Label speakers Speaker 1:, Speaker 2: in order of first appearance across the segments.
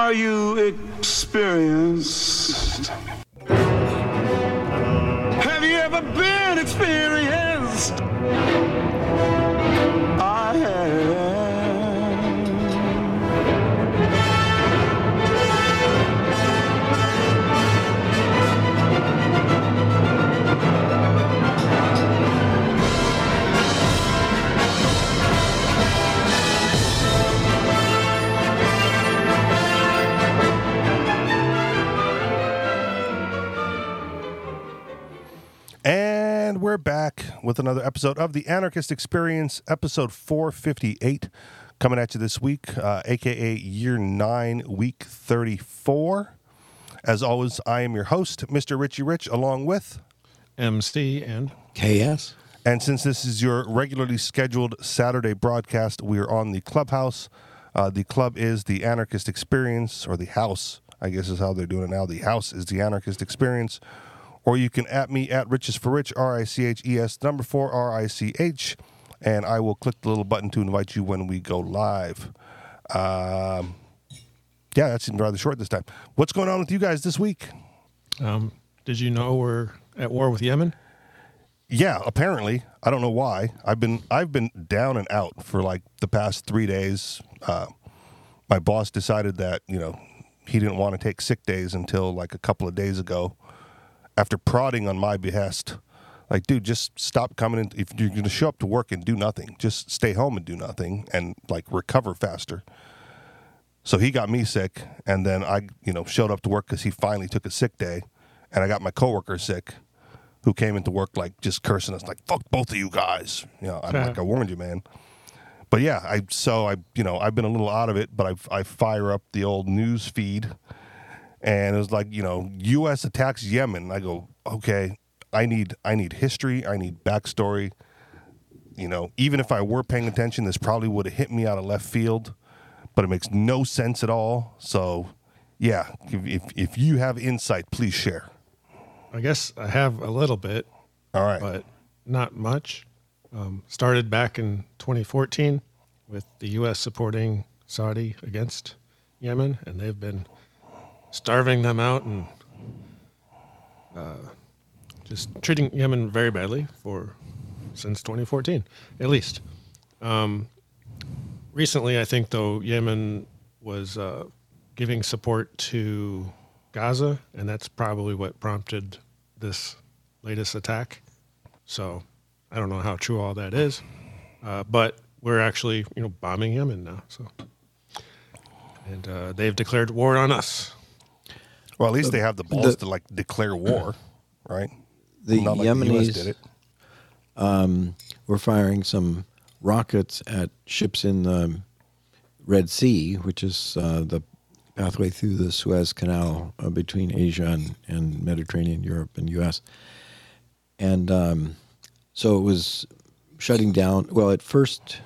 Speaker 1: Are you experienced? Have you ever been experienced?
Speaker 2: We're back with another episode of the Anarchist Experience, episode 458, coming at you this week, uh, aka year nine, week 34. As always, I am your host, Mr. Richie Rich, along with.
Speaker 3: MC and
Speaker 4: KS.
Speaker 2: And since this is your regularly scheduled Saturday broadcast, we are on the clubhouse. Uh, the club is the Anarchist Experience, or the house, I guess is how they're doing it now. The house is the Anarchist Experience. Or you can at me at Riches for Rich, R I C H E S, number four, R I C H, and I will click the little button to invite you when we go live. Um, yeah, that seemed rather short this time. What's going on with you guys this week?
Speaker 3: um, did you know we're at war with Yemen?
Speaker 2: Yeah, apparently. I don't know why. I've been I've been down and out for like the past three days. Uh, my boss decided that you know he didn't want to take sick days until like a couple of days ago. After prodding on my behest, like, dude, just stop coming in. If you're going to show up to work and do nothing, just stay home and do nothing, and like recover faster. So he got me sick, and then I, you know, showed up to work because he finally took a sick day, and I got my coworker sick, who came into work like just cursing us, like "fuck both of you guys." You know, I'm like, I warned you, man. But yeah, I so I, you know, I've been a little out of it, but I I fire up the old news feed, and it was like, you know, U.S. attacks Yemen. I go, okay, I need I need history, I need backstory. You know, even if I were paying attention, this probably would have hit me out of left field, but it makes no sense at all. So, yeah, if if, if you have insight, please share.
Speaker 3: I guess I have a little bit,
Speaker 2: All right.
Speaker 3: but not much. Um, started back in 2014 with the U.S. supporting Saudi against Yemen, and they've been starving them out and uh, just treating Yemen very badly for since 2014, at least. Um, recently, I think though Yemen was uh, giving support to Gaza, and that's probably what prompted this latest attack. So I don't know how true all that is, uh, but we're actually you know bombing Yemen now. So and uh, they've declared war on us.
Speaker 2: Well, at least they have the balls
Speaker 4: the-
Speaker 2: to like declare war, right?
Speaker 4: The
Speaker 2: Not like the
Speaker 4: Yemenis
Speaker 2: it.
Speaker 4: were firing some rockets at ships in the Red Sea, which is uh, the pathway through the Suez Canal uh, between Asia and, and Mediterranean, Europe, and U.S. And um, so it was shutting down. Well, at first,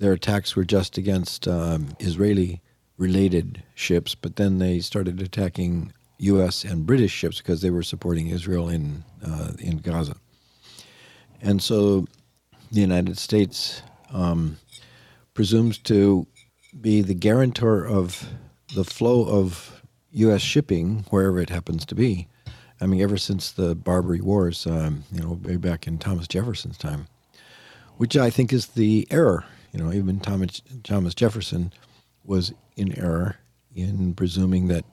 Speaker 4: their attacks were just against um, Israeli related ships, but then they started attacking U.S. and British ships because they were supporting Israel in uh, in Gaza. And so the United States um, presumes to be the guarantor of the flow of U.S. shipping wherever it happens to be. I mean, ever since the Barbary Wars, um, you know, way back in Thomas Jefferson's time, which I think is the error. You know, even Thomas Thomas Jefferson was in error in presuming that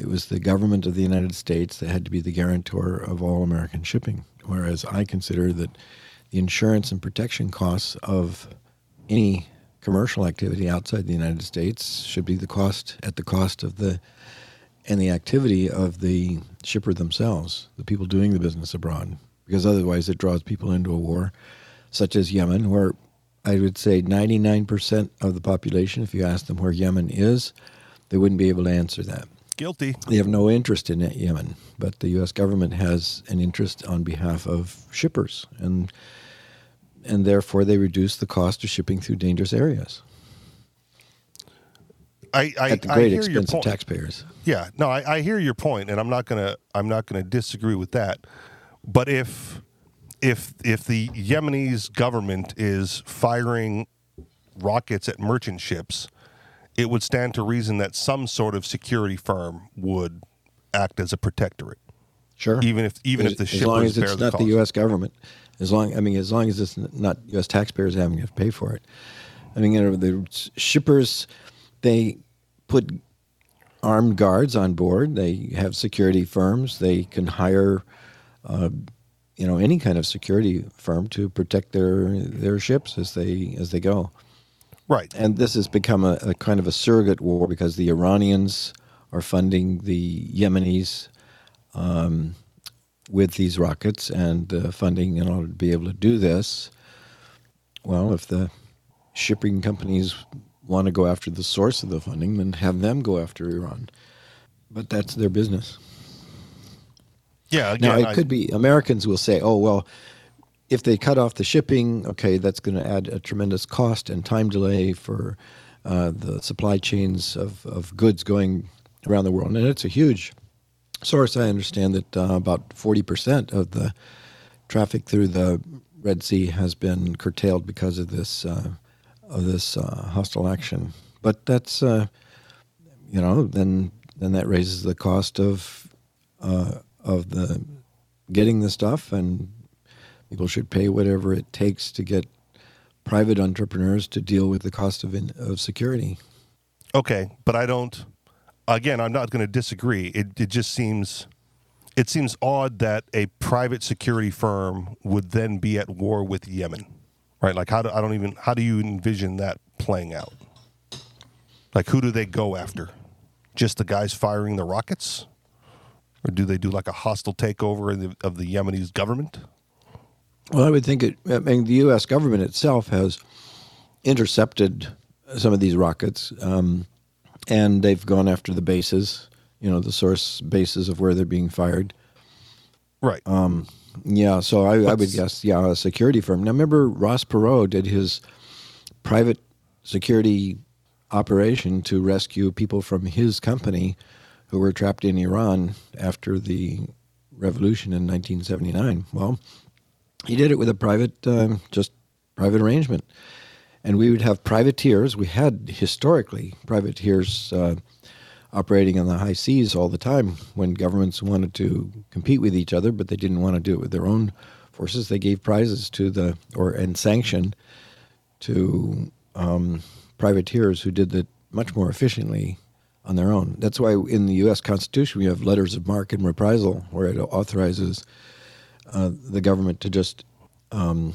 Speaker 4: it was the government of the United States that had to be the guarantor of all American shipping, whereas I consider that the insurance and protection costs of any commercial activity outside the United States should be the cost at the cost of the and the activity of the shipper themselves, the people doing the business abroad, because otherwise it draws people into a war, such as Yemen, where I would say 99% of the population, if you ask them where Yemen is, they wouldn't be able to answer that.
Speaker 2: Guilty.
Speaker 4: They have no interest in Yemen, but the U.S. government has an interest on behalf of shippers, and and therefore they reduce the cost of shipping through dangerous areas
Speaker 2: I, I,
Speaker 4: at the
Speaker 2: I
Speaker 4: great
Speaker 2: hear your
Speaker 4: expense of
Speaker 2: point.
Speaker 4: taxpayers.
Speaker 2: Yeah, no, I, I hear your point, and I'm not gonna I'm not gonna disagree with that. But if if if the Yemenis government is firing rockets at merchant ships, it would stand to reason that some sort of security firm would act as a protectorate,
Speaker 4: Sure.
Speaker 2: even if even
Speaker 4: as,
Speaker 2: if the
Speaker 4: as long as it's
Speaker 2: the
Speaker 4: not
Speaker 2: cost.
Speaker 4: the U.S. government, as long I mean, as long as it's not U.S. taxpayers having to pay for it. I mean, you know, the shippers they put armed guards on board. They have security firms. They can hire, uh, you know, any kind of security firm to protect their their ships as they as they go.
Speaker 2: Right.
Speaker 4: And this has become a, a kind of a surrogate war because the Iranians are funding the Yemenis um, with these rockets and uh, funding in order to be able to do this. Well, if the shipping companies want to go after the source of the funding, then have them go after Iran. But that's their business.
Speaker 2: Yeah.
Speaker 4: Now, it
Speaker 2: I-
Speaker 4: could be Americans will say, oh, well, if they cut off the shipping, okay, that's going to add a tremendous cost and time delay for uh, the supply chains of, of goods going around the world. And it's a huge source. I understand that uh, about 40% of the traffic through the Red Sea has been curtailed because of this, uh, of this uh, hostile action. But that's, uh, you know, then, then that raises the cost of uh, of the getting the stuff, and people should pay whatever it takes to get private entrepreneurs to deal with the cost of in, of security.
Speaker 2: Okay, but I don't. Again, I'm not going to disagree. It it just seems it seems odd that a private security firm would then be at war with Yemen, right? Like how do I don't even how do you envision that playing out? Like who do they go after? Just the guys firing the rockets, or do they do like a hostile takeover of the, of the government?
Speaker 4: Well, I would think it. I mean, the U.S. government itself has intercepted some of these rockets, um, and they've gone after the bases. You know, the source bases of where they're being fired.
Speaker 2: Right.
Speaker 4: Yeah, so I, I would guess, yeah, a security firm. Now, remember, Ross Perot did his private security operation to rescue people from his company who were trapped in Iran after the revolution in 1979. Well, he did it with a private, um, just private arrangement. And we would have privateers. We had historically privateers uh, operating on the high seas all the time when governments wanted to compete with each other, but they didn't want to do it with their own forces. They gave prizes to the or and sanction to um, privateers who did that much more efficiently on their own. That's why in the U.S. Constitution we have letters of marque and reprisal, where it authorizes uh, the government to just um,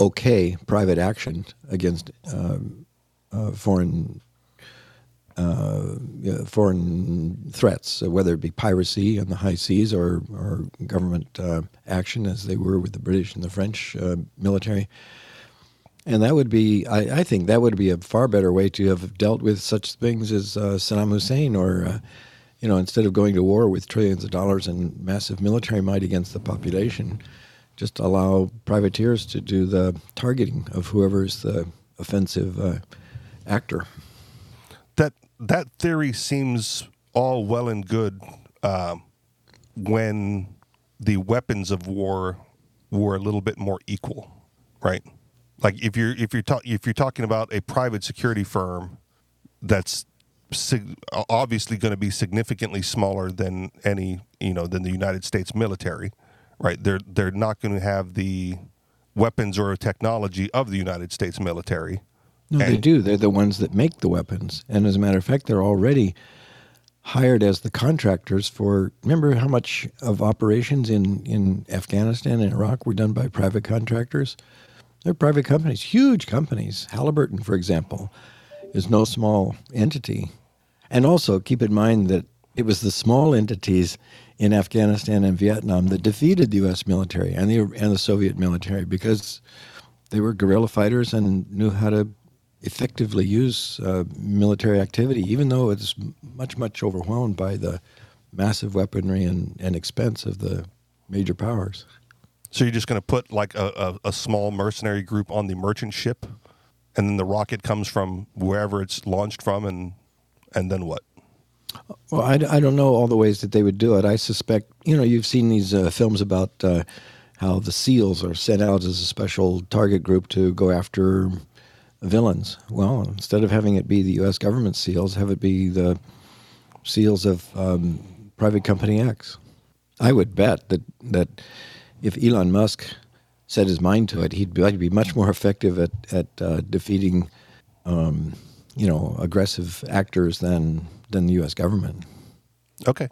Speaker 4: okay private action against um, uh, foreign uh, foreign threats, uh, whether it be piracy on the high seas or, or government uh, action, as they were with the British and the French uh, military. And that would be, I, I think, that would be a far better way to have dealt with such things as uh, Saddam Hussein, or uh, you know, instead of going to war with trillions of dollars and massive military might against the population, just allow privateers to do the targeting of whoever's the offensive uh, actor.
Speaker 2: that that theory seems all well and good um, when the weapons of war were a little bit more equal, right? Like if you're if you're ta- if you're talking about a private security firm that's sig- obviously going to be significantly smaller than any you know than the United States military, right? They're they're not going to have the weapons or technology of the United States military.
Speaker 4: No, they do. They're the ones that make the weapons. And as a matter of fact, they're already hired as the contractors for. Remember how much of operations in, in Afghanistan and Iraq were done by private contractors? They're private companies, huge companies. Halliburton, for example, is no small entity. And also keep in mind that it was the small entities in Afghanistan and Vietnam that defeated the U.S. military and the and the Soviet military because they were guerrilla fighters and knew how to effectively use uh, military activity, even though it's much, much overwhelmed by the massive weaponry and, and expense of the major powers.
Speaker 2: So you're just going to put like a, a, a small mercenary group on the merchant ship, and then the rocket comes from wherever it's launched from, and and then what?
Speaker 4: Well, I, I don't know all the ways that they would do it. I suspect, you know, you've seen these uh, films about uh, how the SEALs are sent out as a special target group to go after villains. Well, instead of having it be the U.S. government SEALs, have it be the SEALs of um, private company X. I would bet that that if Elon Musk set his mind to it, he'd be, he'd be much more effective at at uh, defeating, um, you know, aggressive actors than than the U.S. government.
Speaker 2: Okay.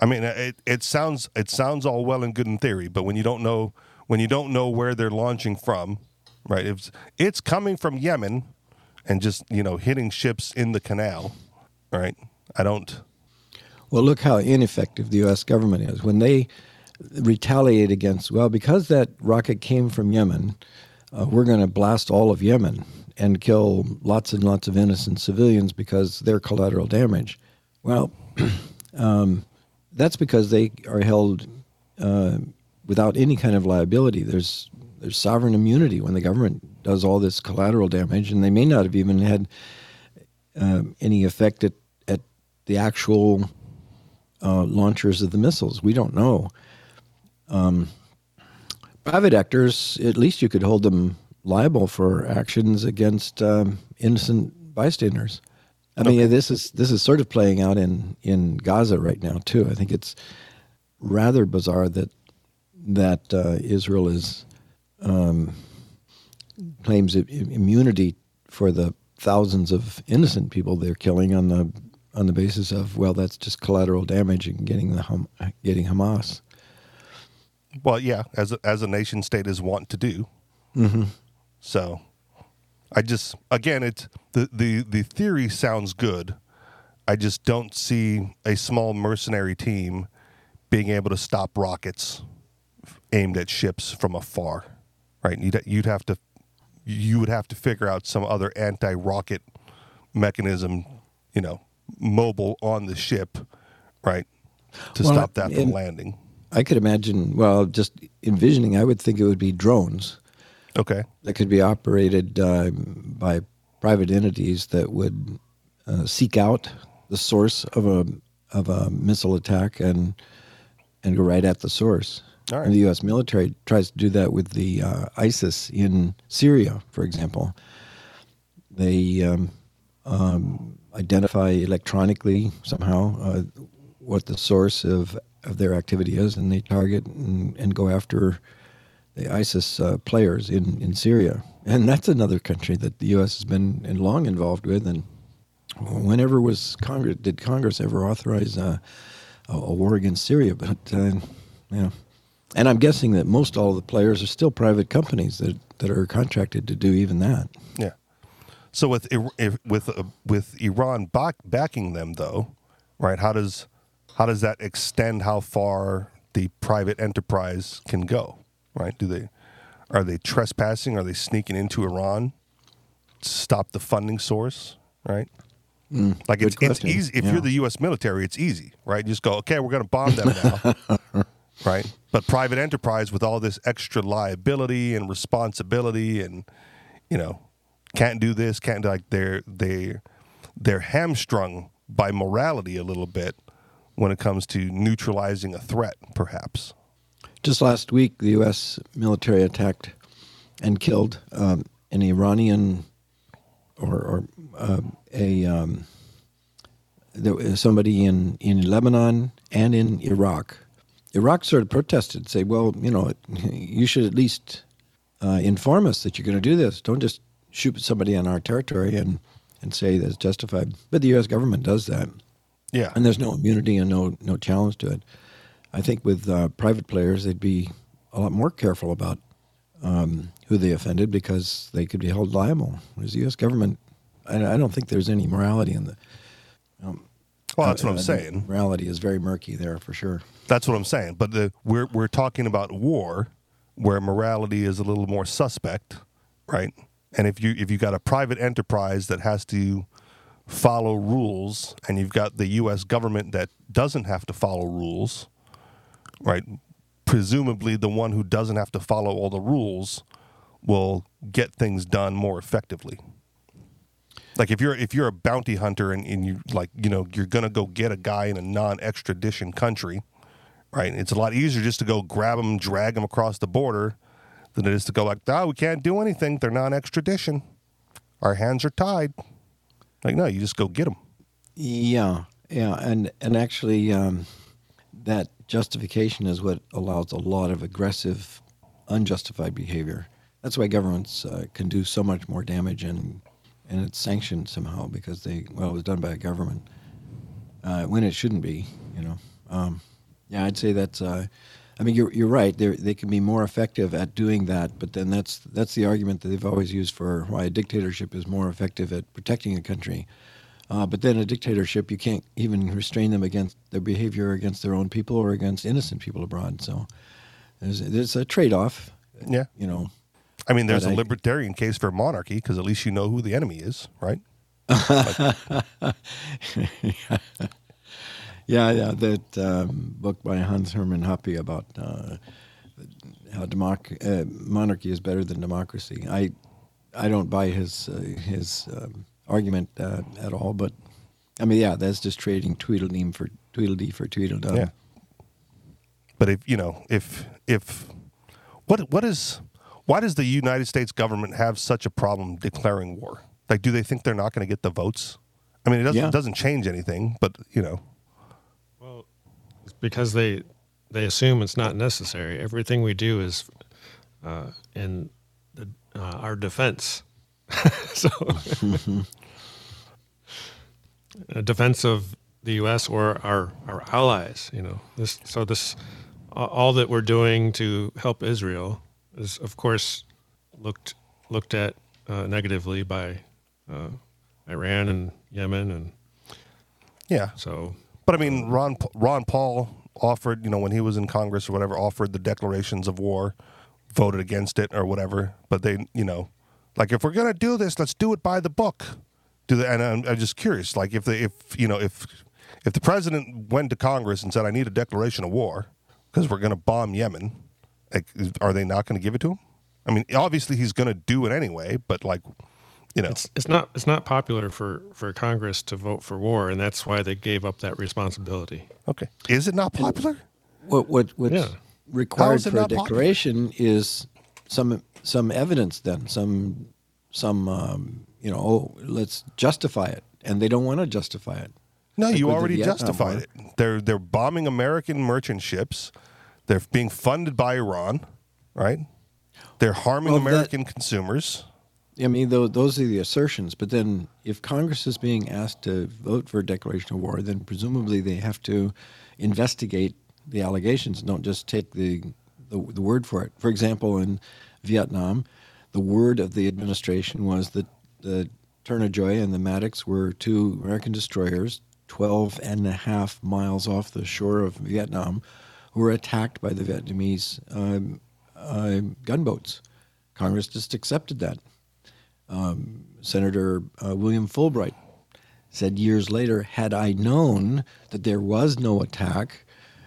Speaker 2: I mean, it, it sounds it sounds all well and good in theory, but when you don't know when you don't know where they're launching from, right? It's it's coming from Yemen, and just you know hitting ships in the canal, right? I don't.
Speaker 4: Well, look how ineffective the U.S. government is when they retaliate against. Well, because that rocket came from Yemen, uh, we're going to blast all of Yemen and kill lots and lots of innocent civilians because they're collateral damage. Well, um, that's because they are held uh, without any kind of liability. There's there's sovereign immunity when the government does all this collateral damage, and they may not have even had uh, any effect at, at the actual uh, launchers of the missiles. We don't know. Um, private actors, at least you could hold them liable for actions against um, innocent bystanders. I okay. mean, this is this is sort of playing out in, in Gaza right now too. I think it's rather bizarre that that uh, Israel is um, claims immunity for the thousands of innocent people they're killing on the on the basis of well, that's just collateral damage and getting the getting Hamas.
Speaker 2: Well, yeah, as a, as a nation state is wont to do.
Speaker 4: Mm-hmm.
Speaker 2: So I just again it's the, the the theory sounds good. I just don't see a small mercenary team being able to stop rockets aimed at ships from afar. Right? You'd you'd have to you would have to figure out some other anti-rocket mechanism, you know, mobile on the ship, right, to well, stop that from landing.
Speaker 4: I could imagine. Well, just envisioning, I would think it would be drones
Speaker 2: Okay.
Speaker 4: That could be operated uh, by private entities that would uh, seek out the source of a of a missile attack and and go right at the source. And the U.S. military tries to do that with the uh, ISIS in Syria, for example. They um, um, identify electronically somehow uh, what the source of, of their activity is, and they target and, and go after the ISIS uh, players in, in Syria. And that's another country that the U.S. has been long involved with. And whenever was Congress did Congress ever authorize uh, a, a, war against Syria? But uh, yeah, and I'm guessing that most all of the players are still private companies that that are contracted to do even that.
Speaker 2: Yeah. So with with uh, with Iran back, backing them though, right? How does how does that extend how far the private enterprise can go? Right? Do they are they trespassing? Are they sneaking into Iran? Stop the funding source, right?
Speaker 4: Mm,
Speaker 2: like it's, it's easy. If yeah. you're the U.S. military, it's easy, right? You just go, okay, we're going to bomb them now, right? But private enterprise with all this extra liability and responsibility, and you know, can't do this, can't do like they're they they're hamstrung by morality a little bit when it comes to neutralizing a threat, perhaps.
Speaker 4: Just last week, the U.S. military attacked and killed um, an Iranian or, or uh, a um, somebody in, in Lebanon and in Iraq. Iraq sort of protested, say, well, you know, you should at least uh, inform us that you're going to do this. Don't just shoot somebody on our territory and, and say that's justified. But the U.S. government does that.
Speaker 2: Yeah.
Speaker 4: And there's no immunity and no, no challenge to it. I think with uh, private players, they'd be a lot more careful about um, who they offended because they could be held liable. Whereas the U.S. government, I, I don't think there's any morality in the.
Speaker 2: Um, well, that's what I'm saying.
Speaker 4: Morality is very murky there for sure.
Speaker 2: That's what I'm saying. But the, we're we're talking about war, where morality is a little more suspect, right? And if you if you got a private enterprise that has to follow rules, and you've got the U.S. government that doesn't have to follow rules, right? Presumably, the one who doesn't have to follow all the rules will get things done more effectively. Like if you're if you're a bounty hunter and, and you like you know you're gonna go get a guy in a non-extradition country, right? It's a lot easier just to go grab him, drag him across the border, than it is to go like, oh, we can't do anything. They're non-extradition, our hands are tied. Like, no, you just go get them.
Speaker 4: Yeah, yeah, and and actually, um, that justification is what allows a lot of aggressive, unjustified behavior. That's why governments uh, can do so much more damage, and and it's sanctioned somehow because they well, it was done by a government uh, when it shouldn't be. You know, um, yeah, I'd say that's. Uh, I mean, you're you're right. They they can be more effective at doing that, but then that's that's the argument that they've always used for why a dictatorship is more effective at protecting a country. Uh, but then a dictatorship, you can't even restrain them against their behavior against their own people or against innocent people abroad. So there's there's a trade-off.
Speaker 2: Yeah.
Speaker 4: You know.
Speaker 2: I mean, there's
Speaker 4: a
Speaker 2: a
Speaker 4: I-
Speaker 2: libertarian case for monarchy because at least you know who the enemy is, right?
Speaker 4: Yeah, yeah. That um, book by Hans Hermann Hoppe about uh, how democ- uh, monarchy is better than democracy. I I don't buy his uh, his um, argument uh, at all. But I mean, yeah, that's just trading Tweedledee for Tweedledee for Tweedledum.
Speaker 2: Yeah. But if you know, if if what what is why does the United States government have such a problem declaring war? Like, do they think they're not going to get the votes? I mean, it doesn't
Speaker 4: Yeah.
Speaker 2: doesn't change anything, but you know,
Speaker 3: Well, it's because they they assume it's not necessary. Everything we do is uh, in the, uh, our defense. so, defense of the U.S. or our our allies. You know, this so this all that we're doing to help Israel is, of course, looked looked at uh, negatively by uh, Iran and Yemen, and
Speaker 2: yeah.
Speaker 3: so
Speaker 2: But I mean, Ron Ron Paul offered, you know, when he was in Congress or whatever, offered the declarations of war, voted against it or whatever. But they, you know, like if we're gonna do this, let's do it by the book. Do the, and I'm, I'm just curious, like if they, if you know, if if the president went to Congress and said, "I need a declaration of war because we're gonna bomb Yemen," like, are they not going to give it to him? I mean, obviously he's going to do it anyway, but like, you know,
Speaker 3: it's it's not it's not popular for for Congress to vote for war, and that's why they gave up that responsibility.
Speaker 2: okay, is it not popular?
Speaker 4: What what what's
Speaker 3: Yeah.
Speaker 4: Required for a
Speaker 2: not popular?
Speaker 4: declaration is some some evidence. Then some some um, you know oh let's justify it, and they don't want to justify it.
Speaker 2: No,
Speaker 4: Like
Speaker 2: you already justified it. They're they're bombing American merchant ships. They're being funded by Iran, right? They're harming
Speaker 4: Well, that-
Speaker 2: American consumers.
Speaker 4: I mean, tho- those are the assertions. But then, if Congress is being asked to vote for a declaration of war, then presumably they have to investigate the allegations. Don't just take the, the the word for it. For example, in Vietnam, the word of the administration was that the Turner Joy and the Maddox were two American destroyers, 12 and a half miles off the shore of Vietnam, who were attacked by the Vietnamese um, uh, gunboats. Congress just accepted that. Senator uh, William Fulbright said years later, had I known that there was no attack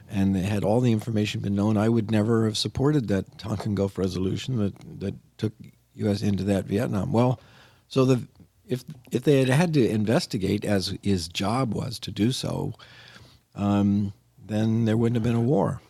Speaker 4: and had all the information been known, I would never have supported that Tonkin Gulf resolution that, that took U.S. into that Vietnam. Well, so the if if they had had to investigate, as his job was to do so, um, then there wouldn't have been a war.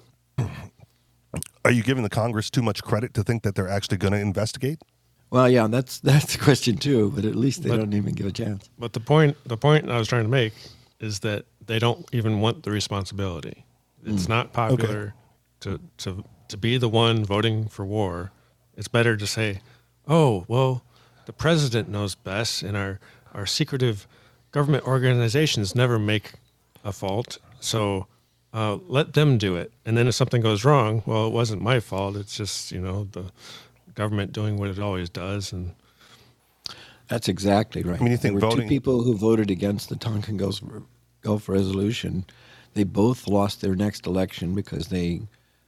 Speaker 2: Are you giving the Congress too much credit to think that they're actually going to investigate?
Speaker 4: Well, yeah, that's that's the question too. But at least they
Speaker 3: But-
Speaker 4: don't even give a chance.
Speaker 3: But the point the point I was trying to make is that they don't even want the responsibility. It's not popular to, to to be the one voting for war. It's better to say, "Oh, well, the president knows best, and our our secretive government organizations never make a fault, so uh, let them do it." And then if something goes wrong, well, it wasn't my fault. It's just you know the government doing what it always does, and
Speaker 4: That's exactly right.
Speaker 2: I mean, you think
Speaker 4: there were
Speaker 2: voting-
Speaker 4: two people who voted against the Tonkin Gulf, Gulf Resolution. They both lost their next election because they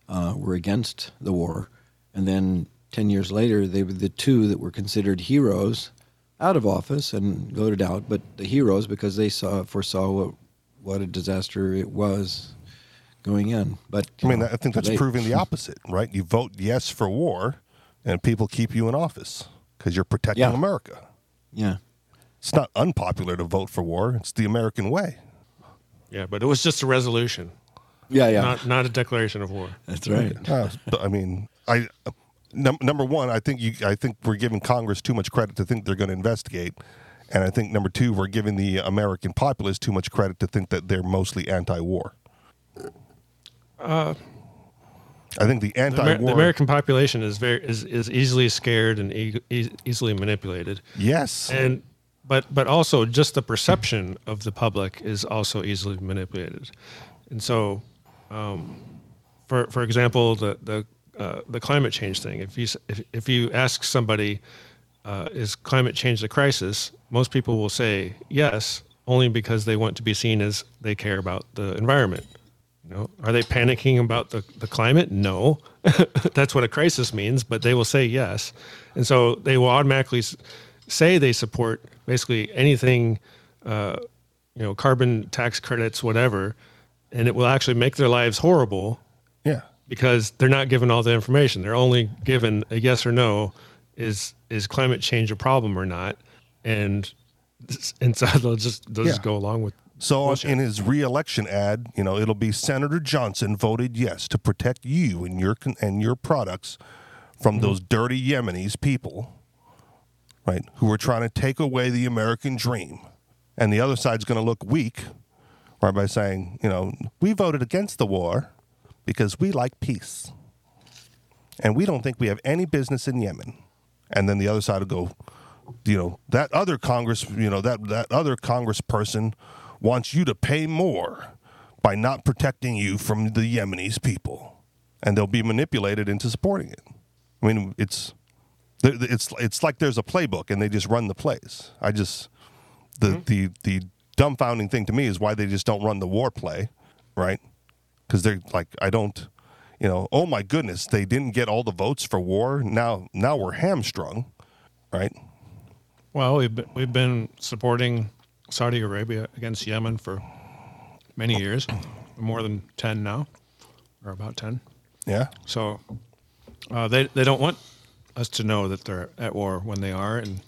Speaker 4: uh, were against the war, and then ten years later, they were the two that were considered heroes out of office and voted out. But the heroes because they saw foresaw what what a disaster it was going in. But
Speaker 2: I mean,
Speaker 4: know,
Speaker 2: I think that's
Speaker 4: late.
Speaker 2: proving the opposite, right? You vote yes for war, and people keep you in office because you're protecting
Speaker 4: Yeah.
Speaker 2: America.
Speaker 4: Yeah.
Speaker 2: It's not unpopular to vote for war. It's the American way.
Speaker 3: Yeah. But it was just a resolution,
Speaker 4: Yeah, yeah.
Speaker 3: not not a declaration of war.
Speaker 4: That's right.
Speaker 2: Uh, but, I mean, I num- number one, I think you, I think we're giving Congress too much credit to think they're going to investigate, and I think number two, we're giving the American populace too much credit to think that they're mostly anti-war. Uh, I think the
Speaker 3: The, Amer-
Speaker 2: anti-war.
Speaker 3: the American population is very is, is easily scared and e- e- easily manipulated,
Speaker 2: yes,
Speaker 3: and but but also just the perception of the public is also easily manipulated, and so, um, for for example, the the uh, the climate change thing. If you if if you ask somebody, uh, is climate change a crisis? Most people will say yes, only because they want to be seen as they care about the environment. You know, are they panicking about the, the climate? No, that's what a crisis means. But they will say yes, and so they will automatically say they support basically anything, uh, you know, carbon tax credits, whatever, and it will actually make their lives horrible
Speaker 2: yeah,
Speaker 3: because they're not given all the information. They're only given a yes or no. Is is climate change a problem or not? And and so they'll just they'll just go along with
Speaker 2: So
Speaker 3: Bullshit.
Speaker 2: in his reelection ad, you know, it'll be Senator Johnson voted yes to protect you and your and your products from those dirty Yemenis people, right? Who are trying to take away the American dream, and the other side's going to look weak, right? By saying, you know, we voted against the war because we like peace, and we don't think we have any business in Yemen, and then the other side will go, you know that other congress you know that that other congressperson wants you to pay more by not protecting you from the Yemenis people and they'll be manipulated into supporting it i mean it's it's it's like there's a playbook and they just run the plays. I just the the the dumbfounding thing to me is why they just don't run the war play right? Because they're like i don't you know oh my goodness they didn't get all the votes for war. Now now we're hamstrung right?
Speaker 3: Well, we've been, we've been supporting Saudi Arabia against Yemen for many years, more than ten now, or about ten.
Speaker 2: yeah.
Speaker 3: So uh, they they don't want us to know that they're at war when they are, and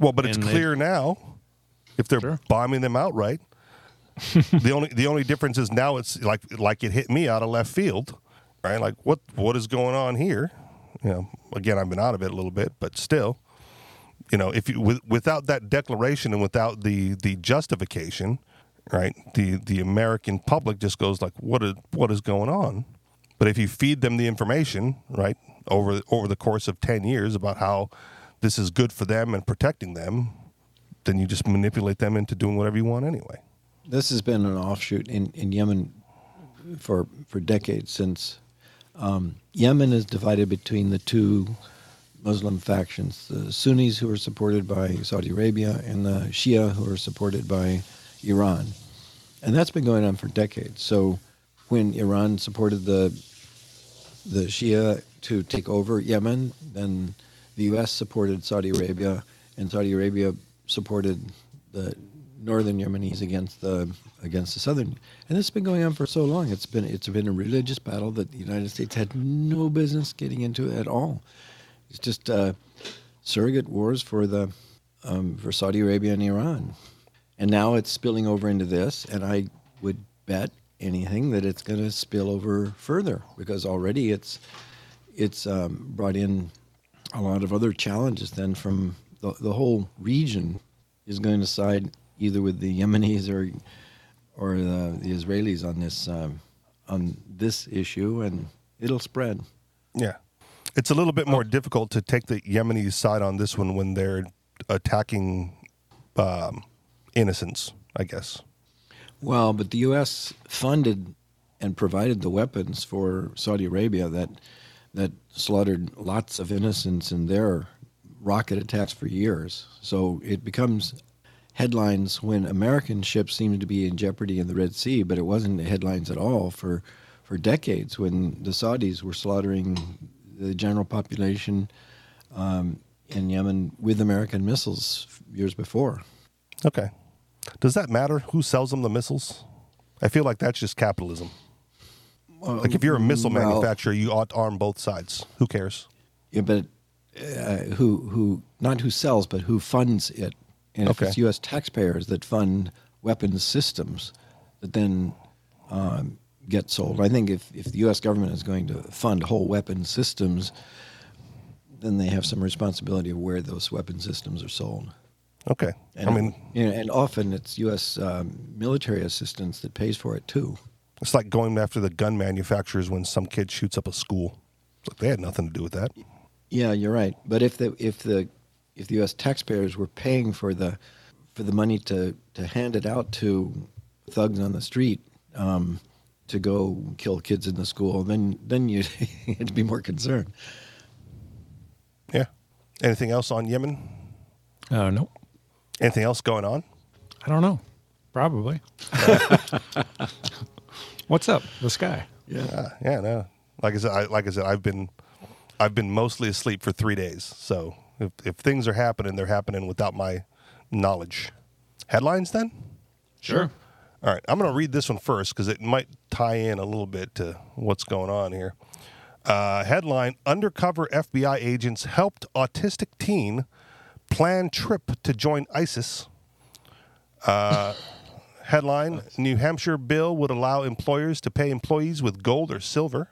Speaker 2: Well, but it's
Speaker 3: And they-
Speaker 2: clear now if they're
Speaker 3: Sure.
Speaker 2: bombing them outright. the only the only difference is now it's like like it hit me out of left field, right? Like what what is going on here? You know, again, I've been out of it a little bit, but still, you know, if you with, without that declaration and without the the justification, right? The the American public just goes like, what is what is going on? But if you feed them the information, right, over over the course of ten years about how this is good for them and protecting them, then you just manipulate them into doing whatever you want anyway.
Speaker 4: This has been an offshoot in, in Yemen for for decades since um, Yemen is divided between the two Muslim factions: the Sunnis, who are supported by Saudi Arabia, and the Shia, who are supported by Iran. And that's been going on for decades. So when Iran supported the the Shia to take over Yemen, then the U.S. supported Saudi Arabia, and Saudi Arabia supported the northern Yemenis against the against the southern. And it's been going on for so long. It's been it's been a religious battle that the United States had no business getting into at all. It's just uh, surrogate wars for the um, for Saudi Arabia and Iran, and now it's spilling over into this. And I would bet anything that it's going to spill over further because already it's it's um, brought in a lot of other challenges. Then from the, the whole region is going to side either with the Yemenis or or the, the Israelis on this um, on this issue, and it'll spread.
Speaker 2: Yeah. It's a little bit more difficult to take the Yemeni side on this one when they're attacking um, innocents, I guess.
Speaker 4: Well, but the U.S. funded and provided the weapons for Saudi Arabia that that slaughtered lots of innocents in their rocket attacks for years. So it becomes headlines when American ships seem to be in jeopardy in the Red Sea, but it wasn't headlines at all for for decades when the Saudis were slaughtering the general population um, in Yemen with American missiles years before.
Speaker 2: Okay. Does that matter who sells them the missiles? I feel like that's just capitalism. Like if you're a missile
Speaker 4: well-
Speaker 2: manufacturer, you ought to arm both sides. Who cares?
Speaker 4: Yeah, but uh, who who not who sells, but who funds it? And if it's U.S. taxpayers that fund weapons systems that then um, get sold, I think if if the U.S. government is going to fund whole weapons systems, then they have some responsibility of where those weapon systems are sold.
Speaker 2: Okay.
Speaker 4: And,
Speaker 2: I mean,
Speaker 4: you know, and often it's U.S. Um, military assistance that pays for it too.
Speaker 2: It's like going after the gun manufacturers when some kid shoots up a school. It's like they had nothing to do with that.
Speaker 4: Yeah, you're right. But if the if the if the U.S. taxpayers were paying for the for the money to to hand it out to thugs on the street um, to go kill kids in the school, then then you'd, you'd be more concerned.
Speaker 2: Yeah. Anything else on Yemen?
Speaker 3: Uh, no,
Speaker 2: Anything else going on?
Speaker 3: I don't know. Probably. What's up? The sky.
Speaker 4: Yeah.
Speaker 2: Uh, yeah, no. Like I said, I, like I said, I've been, I've been mostly asleep for three days. So if, if things are happening, they're happening without my knowledge. Headlines, then.
Speaker 3: Sure.
Speaker 2: All right, I'm going to read this one first because it might tie in a little bit to what's going on here. Uh, headline: Undercover FBI agents helped autistic teen plan trip to join ISIS. Uh, headline: New Hampshire bill would allow employers to pay employees with gold or silver.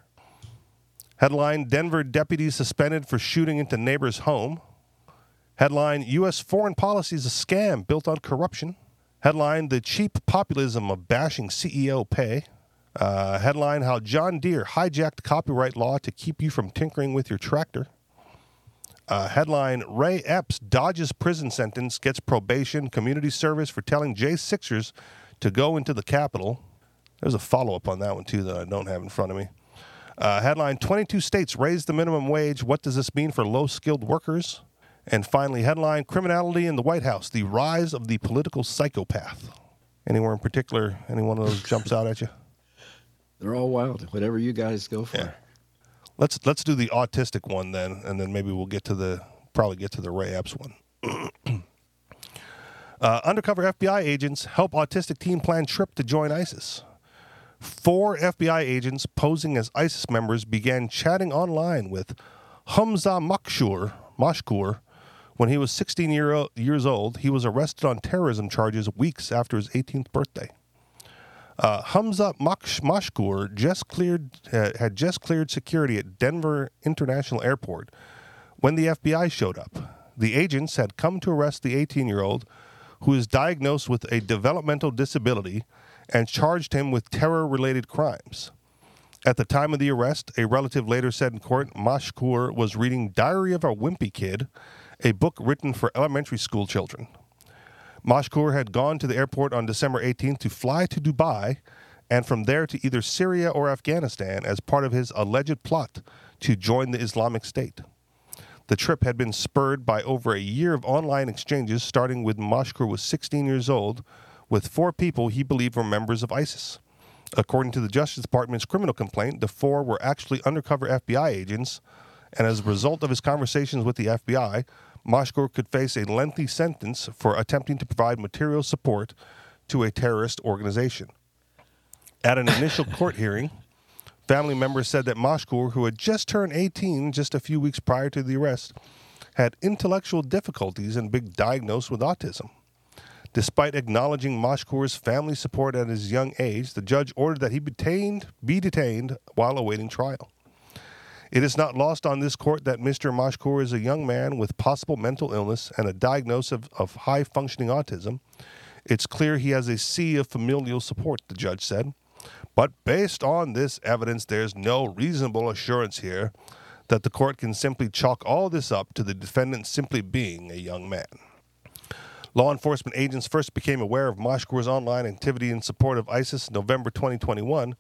Speaker 2: Headline: Denver deputy suspended for shooting into neighbor's home. Headline: U.S. foreign policy is a scam built on corruption. Headline: The cheap populism of bashing CEO pay. Uh, headline: How John Deere hijacked copyright law to keep you from tinkering with your tractor. Uh, headline: Ray Epps dodges prison sentence, gets probation, community service for telling J Sixers to go into the Capitol. There's a follow up on that one too that I don't have in front of me. Uh, headline: 22 states raise the minimum wage. What does this mean for low skilled workers? And finally, headline: Criminality in the White House: The rise of the political psychopath. Anywhere in particular? Any one of those jumps out at you?
Speaker 4: They're all wild. Whatever you guys go for.
Speaker 2: Yeah. Let's let's do the autistic one then, and then maybe we'll get to the probably get to the Ray Epps one. uh, undercover FBI agents help autistic teen plan trip to join ISIS. Four FBI agents posing as ISIS members began chatting online with Hamza Makshur, Mashkur when he was 16 year, years old. He was arrested on terrorism charges weeks after his 18th birthday. Uh, Hamza Maksh- Mashkur just cleared uh, had just cleared security at Denver International Airport when the FBI showed up. The agents had come to arrest the 18-year-old who is diagnosed with a developmental disability and charged him with terror-related crimes. At the time of the arrest, a relative later said in court Mashkur was reading Diary of a Wimpy Kid, a book written for elementary school children. Mashkur had gone to the airport on December 18th to fly to Dubai and from there to either Syria or Afghanistan as part of his alleged plot to join the Islamic State. The trip had been spurred by over a year of online exchanges, starting when Mashkur was 16 years old, with four people he believed were members of ISIS. According to the Justice Department's criminal complaint, the four were actually undercover FBI agents, and as a result of his conversations with the FBI, Mashkur could face a lengthy sentence for attempting to provide material support to a terrorist organization. At an initial court hearing, family members said that Mashkur, who had just turned 18 just a few weeks prior to the arrest, had intellectual difficulties and been diagnosed with autism. Despite acknowledging Mashkur's family support at his young age, the judge ordered that he be detained, be detained while awaiting trial. It is not lost on this court that Mr. Mashkur is a young man with possible mental illness and a diagnosis of, of high functioning autism. It's clear he has a sea of familial support, the judge said. But based on this evidence, there's no reasonable assurance here that the court can simply chalk all this up to the defendant simply being a young man. Law enforcement agents first became aware of Mashkur's online activity in support of ISIS in November 2021,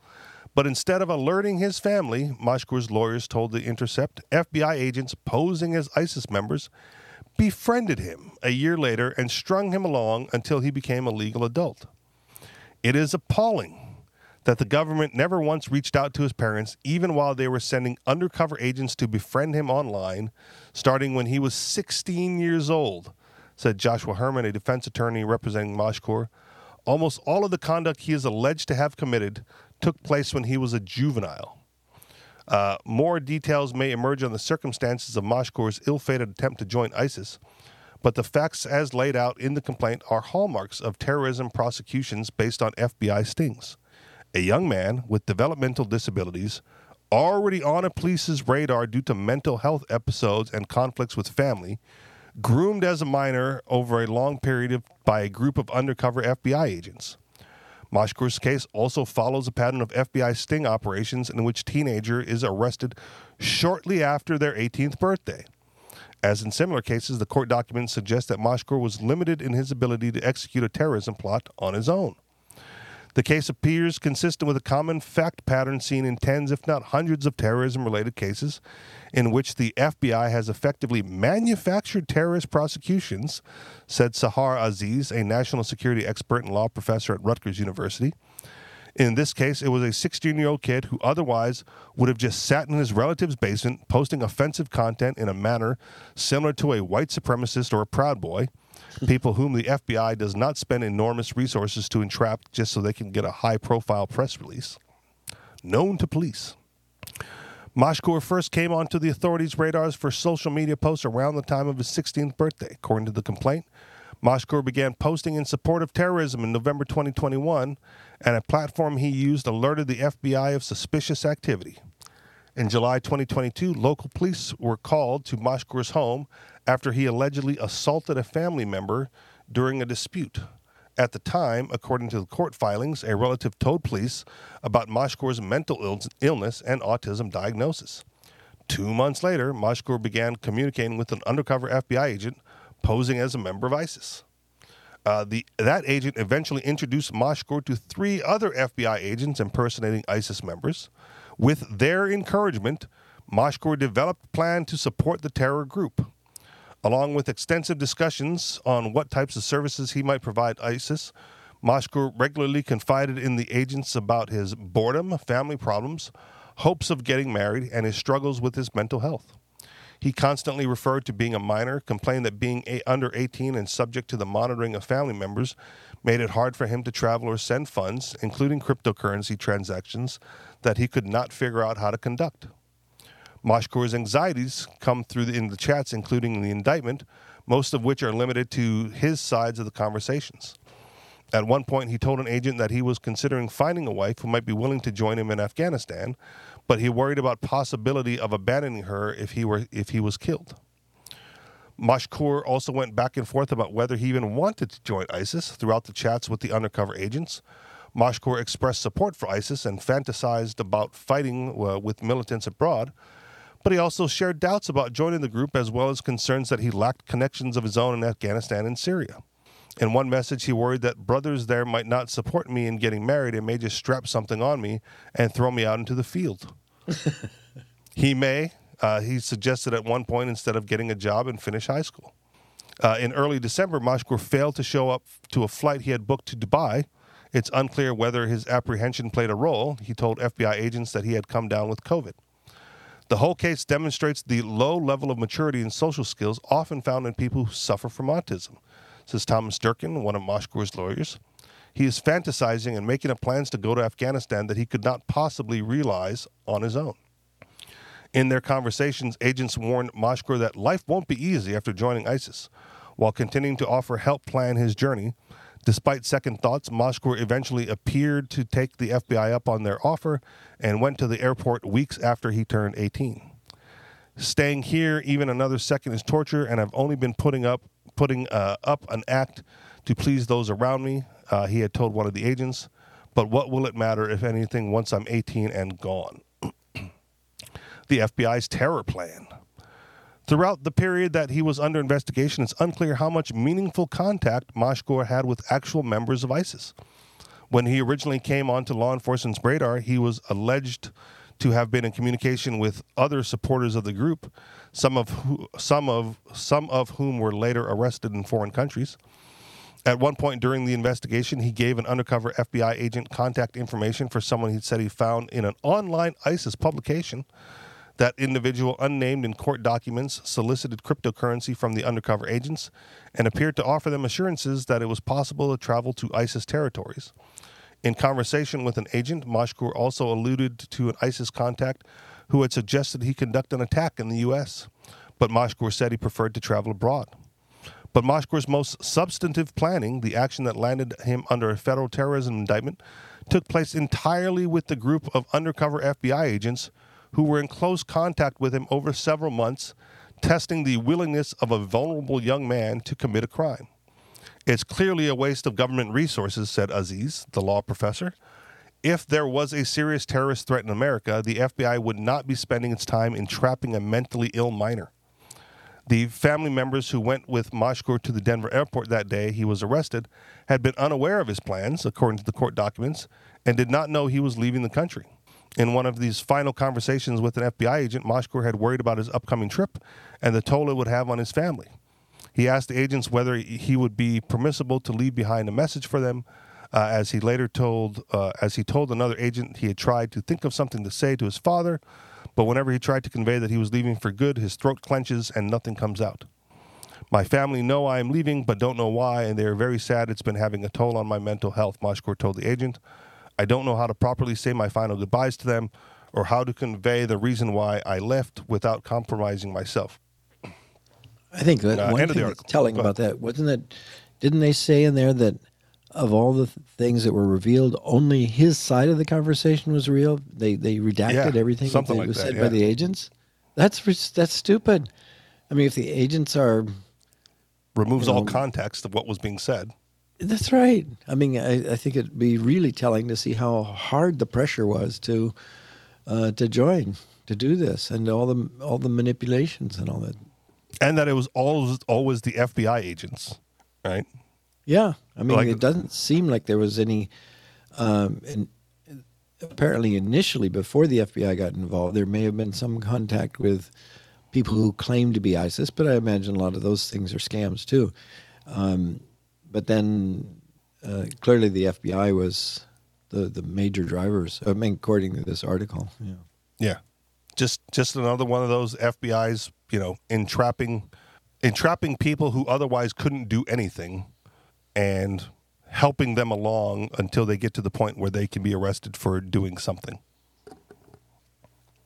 Speaker 2: but instead of alerting his family, Mashkur's lawyers told The Intercept FBI agents posing as ISIS members befriended him a year later and strung him along until he became a legal adult. It is appalling that the government never once reached out to his parents, even while they were sending undercover agents to befriend him online, starting when he was 16 years old, said Joshua Herman, a defense attorney representing Mashkur. Almost all of the conduct he is alleged to have committed took place when he was a juvenile. Uh, more details may emerge on the circumstances of Mashkur's ill fated attempt to join ISIS, but the facts as laid out in the complaint are hallmarks of terrorism prosecutions based on FBI stings. A young man with developmental disabilities, already on a police's radar due to mental health episodes and conflicts with family, groomed as a minor over a long period of, by a group of undercover FBI agents. Mashkur's case also follows a pattern of FBI sting operations in which teenager is arrested shortly after their 18th birthday. As in similar cases, the court documents suggest that Mashkur was limited in his ability to execute a terrorism plot on his own. The case appears consistent with a common fact pattern seen in tens, if not hundreds, of terrorism related cases in which the FBI has effectively manufactured terrorist prosecutions, said Sahar Aziz, a national security expert and law professor at Rutgers University. In this case, it was a 16 year old kid who otherwise would have just sat in his relative's basement posting offensive content in a manner similar to a white supremacist or a Proud Boy, people whom the FBI does not spend enormous resources to entrap just so they can get a high profile press release. Known to police. Mashkur first came onto the authorities' radars for social media posts around the time of his 16th birthday. According to the complaint, Mashkur began posting in support of terrorism in November 2021, and a platform he used alerted the FBI of suspicious activity. In July 2022, local police were called to Mashkur's home after he allegedly assaulted a family member during a dispute. At the time, according to the court filings, a relative told police about Mashkur's mental illness and autism diagnosis. Two months later, Mashkur began communicating with an undercover FBI agent posing as a member of ISIS. Uh, the, that agent eventually introduced Mashkur to three other FBI agents impersonating ISIS members. With their encouragement, Mashkur developed a plan to support the terror group. Along with extensive discussions on what types of services he might provide ISIS, Mashkur regularly confided in the agents about his boredom, family problems, hopes of getting married, and his struggles with his mental health. He constantly referred to being a minor, complained that being a- under 18 and subject to the monitoring of family members made it hard for him to travel or send funds, including cryptocurrency transactions, that he could not figure out how to conduct. Mashkur's anxieties come through in the chats, including the indictment, most of which are limited to his sides of the conversations. At one point, he told an agent that he was considering finding a wife who might be willing to join him in Afghanistan, but he worried about possibility of abandoning her if he were if he was killed. Mashkur also went back and forth about whether he even wanted to join ISIS throughout the chats with the undercover agents. Mashkur expressed support for ISIS and fantasized about fighting uh, with militants abroad, but he also shared doubts about joining the group as well as concerns that he lacked connections of his own in Afghanistan and Syria. In one message, he worried that brothers there might not support me in getting married and may just strap something on me and throw me out into the field. he may, uh, he suggested at one point, instead of getting a job and finish high school. Uh, in early December, Mashkur failed to show up to a flight he had booked to Dubai. It's unclear whether his apprehension played a role. He told FBI agents that he had come down with COVID. The whole case demonstrates the low level of maturity and social skills often found in people who suffer from autism, says Thomas Durkin, one of Mashkur's lawyers. He is fantasizing and making up plans to go to Afghanistan that he could not possibly realize on his own. In their conversations, agents warned Mashkur that life won't be easy after joining ISIS. While continuing to offer help plan his journey, despite second thoughts, Mashkur eventually appeared to take the FBI up on their offer and went to the airport weeks after he turned 18. Staying here even another second is torture, and I've only been putting up putting uh, up an act to please those around me. Uh, he had told one of the agents. But what will it matter if anything once I'm 18 and gone? the FBI's terror plan. Throughout the period that he was under investigation, it's unclear how much meaningful contact Mashkur had with actual members of ISIS. When he originally came onto law enforcement's radar, he was alleged to have been in communication with other supporters of the group, some of who, some of some of whom were later arrested in foreign countries. At one point during the investigation, he gave an undercover FBI agent contact information for someone he said he found in an online ISIS publication. That individual, unnamed in court documents, solicited cryptocurrency from the undercover agents and appeared to offer them assurances that it was possible to travel to ISIS territories. In conversation with an agent, Mashkur also alluded to an ISIS contact who had suggested he conduct an attack in the U.S., but Mashkur said he preferred to travel abroad. But Mashkur's most substantive planning, the action that landed him under a federal terrorism indictment, took place entirely with the group of undercover FBI agents who were in close contact with him over several months, testing the willingness of a vulnerable young man to commit a crime. It's clearly a waste of government resources, said Aziz, the law professor. If there was a serious terrorist threat in America, the FBI would not be spending its time entrapping a mentally ill minor. The family members who went with Mashkur to the Denver airport that day he was arrested had been unaware of his plans, according to the court documents, and did not know he was leaving the country. In one of these final conversations with an FBI agent, Mashkur had worried about his upcoming trip and the toll it would have on his family. He asked the agents whether he would be permissible to leave behind a message for them. Uh, as he later told, uh, as he told another agent, he had tried to think of something to say to his father, but whenever he tried to convey that he was leaving for good, his throat clenches and nothing comes out. My family know I am leaving, but don't know why, and they are very sad it's been having a toll on my mental health, Mashkur told the agent. I don't know how to properly say my final goodbyes to them or how to convey the reason why I left without compromising myself.
Speaker 4: I think that
Speaker 2: Uh,
Speaker 4: one thing that's telling about that wasn't that didn't they say in there that of all the th- things that were revealed, only his side of the conversation was real. They they redacted
Speaker 2: Yeah,
Speaker 4: everything that
Speaker 2: like
Speaker 4: was
Speaker 2: that,
Speaker 4: said
Speaker 2: yeah.
Speaker 4: by the agents. That's that's stupid. I mean, if the agents are,
Speaker 2: Removes
Speaker 4: You
Speaker 2: all context of what was being said.
Speaker 4: That's right. I mean, I, I think it'd be really telling to see how hard the pressure was to uh, to join to do this and all the all the manipulations and all that.
Speaker 2: And that it was always, always the FBI agents, right?
Speaker 4: Yeah, I mean,
Speaker 2: Like-
Speaker 4: it doesn't seem like there was any. Um, in, apparently, initially, before the FBI got involved, there may have been some contact with people who claimed to be ISIS, but I imagine a lot of those things are scams too. Um, but then, uh, clearly, the FBI was the the major drivers. I mean, according to this article. Yeah.
Speaker 2: Yeah. Just just another one of those FBI's, you know, entrapping entrapping people who otherwise couldn't do anything and helping them along until they get to the point where they can be arrested for doing something.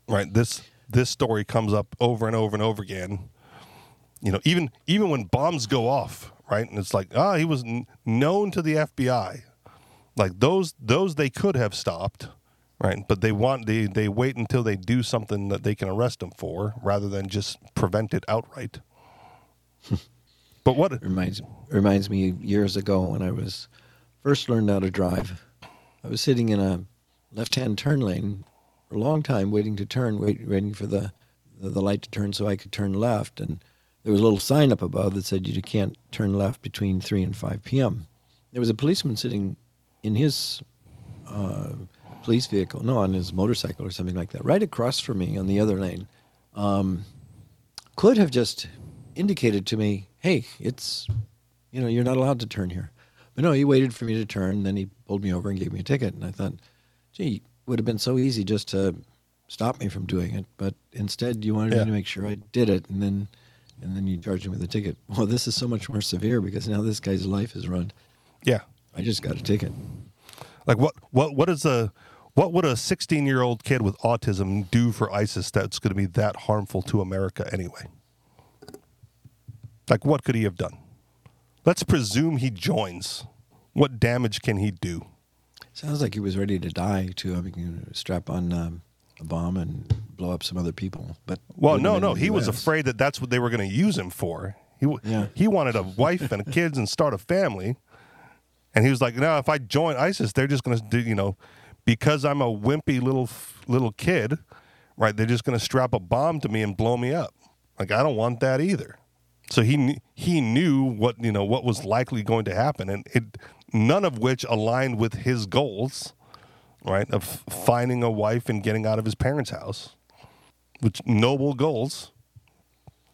Speaker 2: Right? This this story comes up over and over and over again. You know, even even when bombs go off, right? And it's like, ah, he was n- known to the FBI. Like those those they could have stopped right but they want they they wait until they do something that they can arrest them for rather than just prevent it outright but what
Speaker 4: reminds reminds me years ago when I was first learned how to drive. I was sitting in a left-hand turn lane for a long time, waiting to turn, wait, waiting for the the light to turn so I could turn left. And there was a little sign up above that said you can't turn left between three and five p.m. There was a policeman sitting in his uh, police vehicle, no, on his motorcycle or something like that, right across from me on the other lane. Um, could have just indicated to me, "Hey, it's you know, you're not allowed to turn here." But no, he waited for me to turn, then he pulled me over and gave me a ticket. And I thought, "Gee, it would have been so easy just to stop me from doing it." But instead, you wanted
Speaker 2: Yeah.
Speaker 4: me to make sure I did it, and then and then you charge him with a ticket. Well, this is so much more severe because now this guy's life is run.
Speaker 2: yeah
Speaker 4: I just got a ticket.
Speaker 2: like what what what is a what would a 16 year old kid with autism do for isis that's going to be that harmful to america anyway like what could he have done let's presume he joins what damage can he do
Speaker 4: Sounds like he was ready to die too. I mean, strap on um, a bomb and blow up some other people. But
Speaker 2: Well, no, no. He was afraid that that's what they were going to use him for. He
Speaker 4: Yeah.
Speaker 2: he wanted a wife and kids and start a family, and he was like, "No, if I join ISIS, they're just going to do, you know, because I'm a wimpy little little kid, right? They're just going to strap a bomb to me and blow me up. Like I don't want that either." So he he knew what you know what was likely going to happen, and it none of which aligned with his goals, right? Of finding a wife and getting out of his parents' house which noble goals.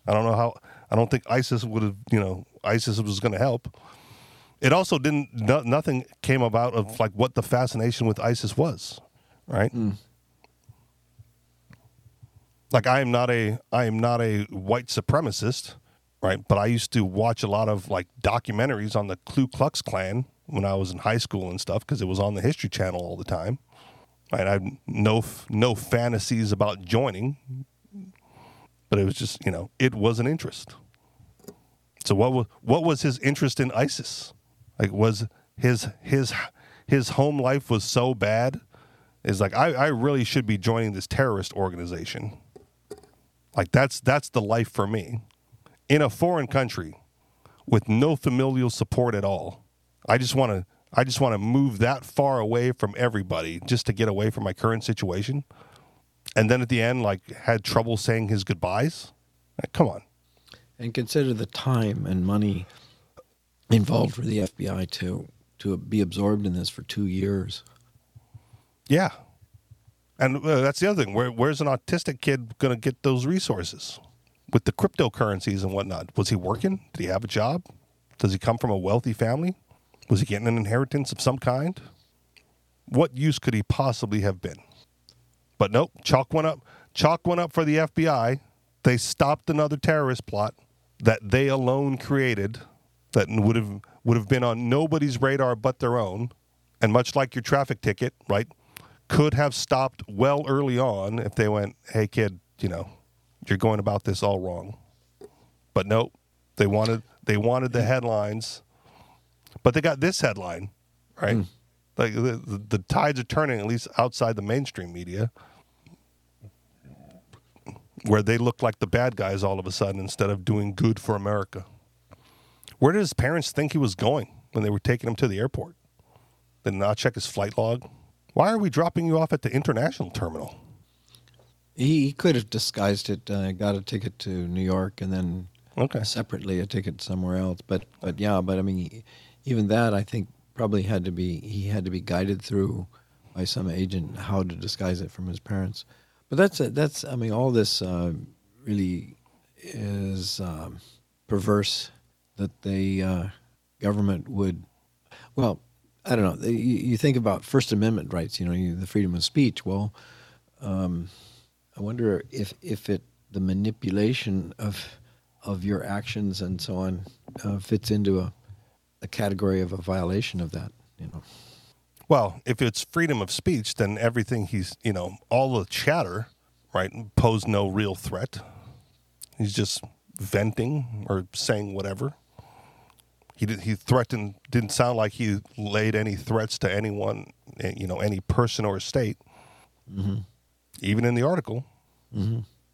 Speaker 2: I don't know how. I don't think ISIS would have. You know, ISIS was going to help. It also didn't. No, nothing came about of like what the fascination with ISIS was, right? Hmm. Like I am not a. I am not a white supremacist, right? But I used to watch a lot of like documentaries on the Ku Klux Klan when I was in high school and stuff because it was on the History Channel all the time. And I had no no fantasies about joining, but it was just you know it was an interest. So what was what was his interest in ISIS? Like was his his his home life was so bad is like I, I really should be joining this terrorist organization. Like that's that's the life for me. In a foreign country with no familial support at all. I just want to I just want to move that far away from everybody just to get away from my current situation. And then at the end like had trouble saying his goodbyes. Like, come on.
Speaker 4: And consider the time and money involved for the FBI to to be absorbed in this for two years.
Speaker 2: Yeah. And uh, that's the other thing. Where, where's an autistic kid going to get those resources with the cryptocurrencies and whatnot? Was he working? Did he have a job? Does he come from a wealthy family? Was he getting an inheritance of some kind? What use could he possibly have been? But nope, chalk went up. Chalk went up for the FBI. They stopped another terrorist plot that they alone created that would have would have been on nobody's radar but their own. And much like your traffic ticket, right? Could have stopped well early on if they went, "Hey kid, you know, you're going about this all wrong." But nope, they wanted they wanted the headlines. But they got this headline, right? Like the, the, the tides are turning, at least outside the mainstream media, where they look like the bad guys all of a sudden instead of doing good for America. Where did his parents think he was going when they were taking him to the airport? Did not check his flight log? Why are we dropping you off at the international terminal?
Speaker 4: He, he could have disguised it, uh, got a ticket to New York, and then
Speaker 2: Okay.
Speaker 4: separately a ticket somewhere else. But but yeah, but I mean, even that I think probably had to be he had to be guided through by some agent how to disguise it from his parents. But that's that's I mean all this uh, really is um, perverse that the uh, government would well I don't know you, think about First Amendment rights you know you, the freedom of speech well um, I wonder if if it the manipulation of of your actions and so on uh, fits into a, a category of a violation of that. You know,
Speaker 2: Well, if it's freedom of speech, then everything he's, you know, all the chatter, right, pose no real threat. He's just venting or saying whatever. He did, he threatened didn't sound like he laid any threats to anyone, eh, you know, any person or state. Even in the article,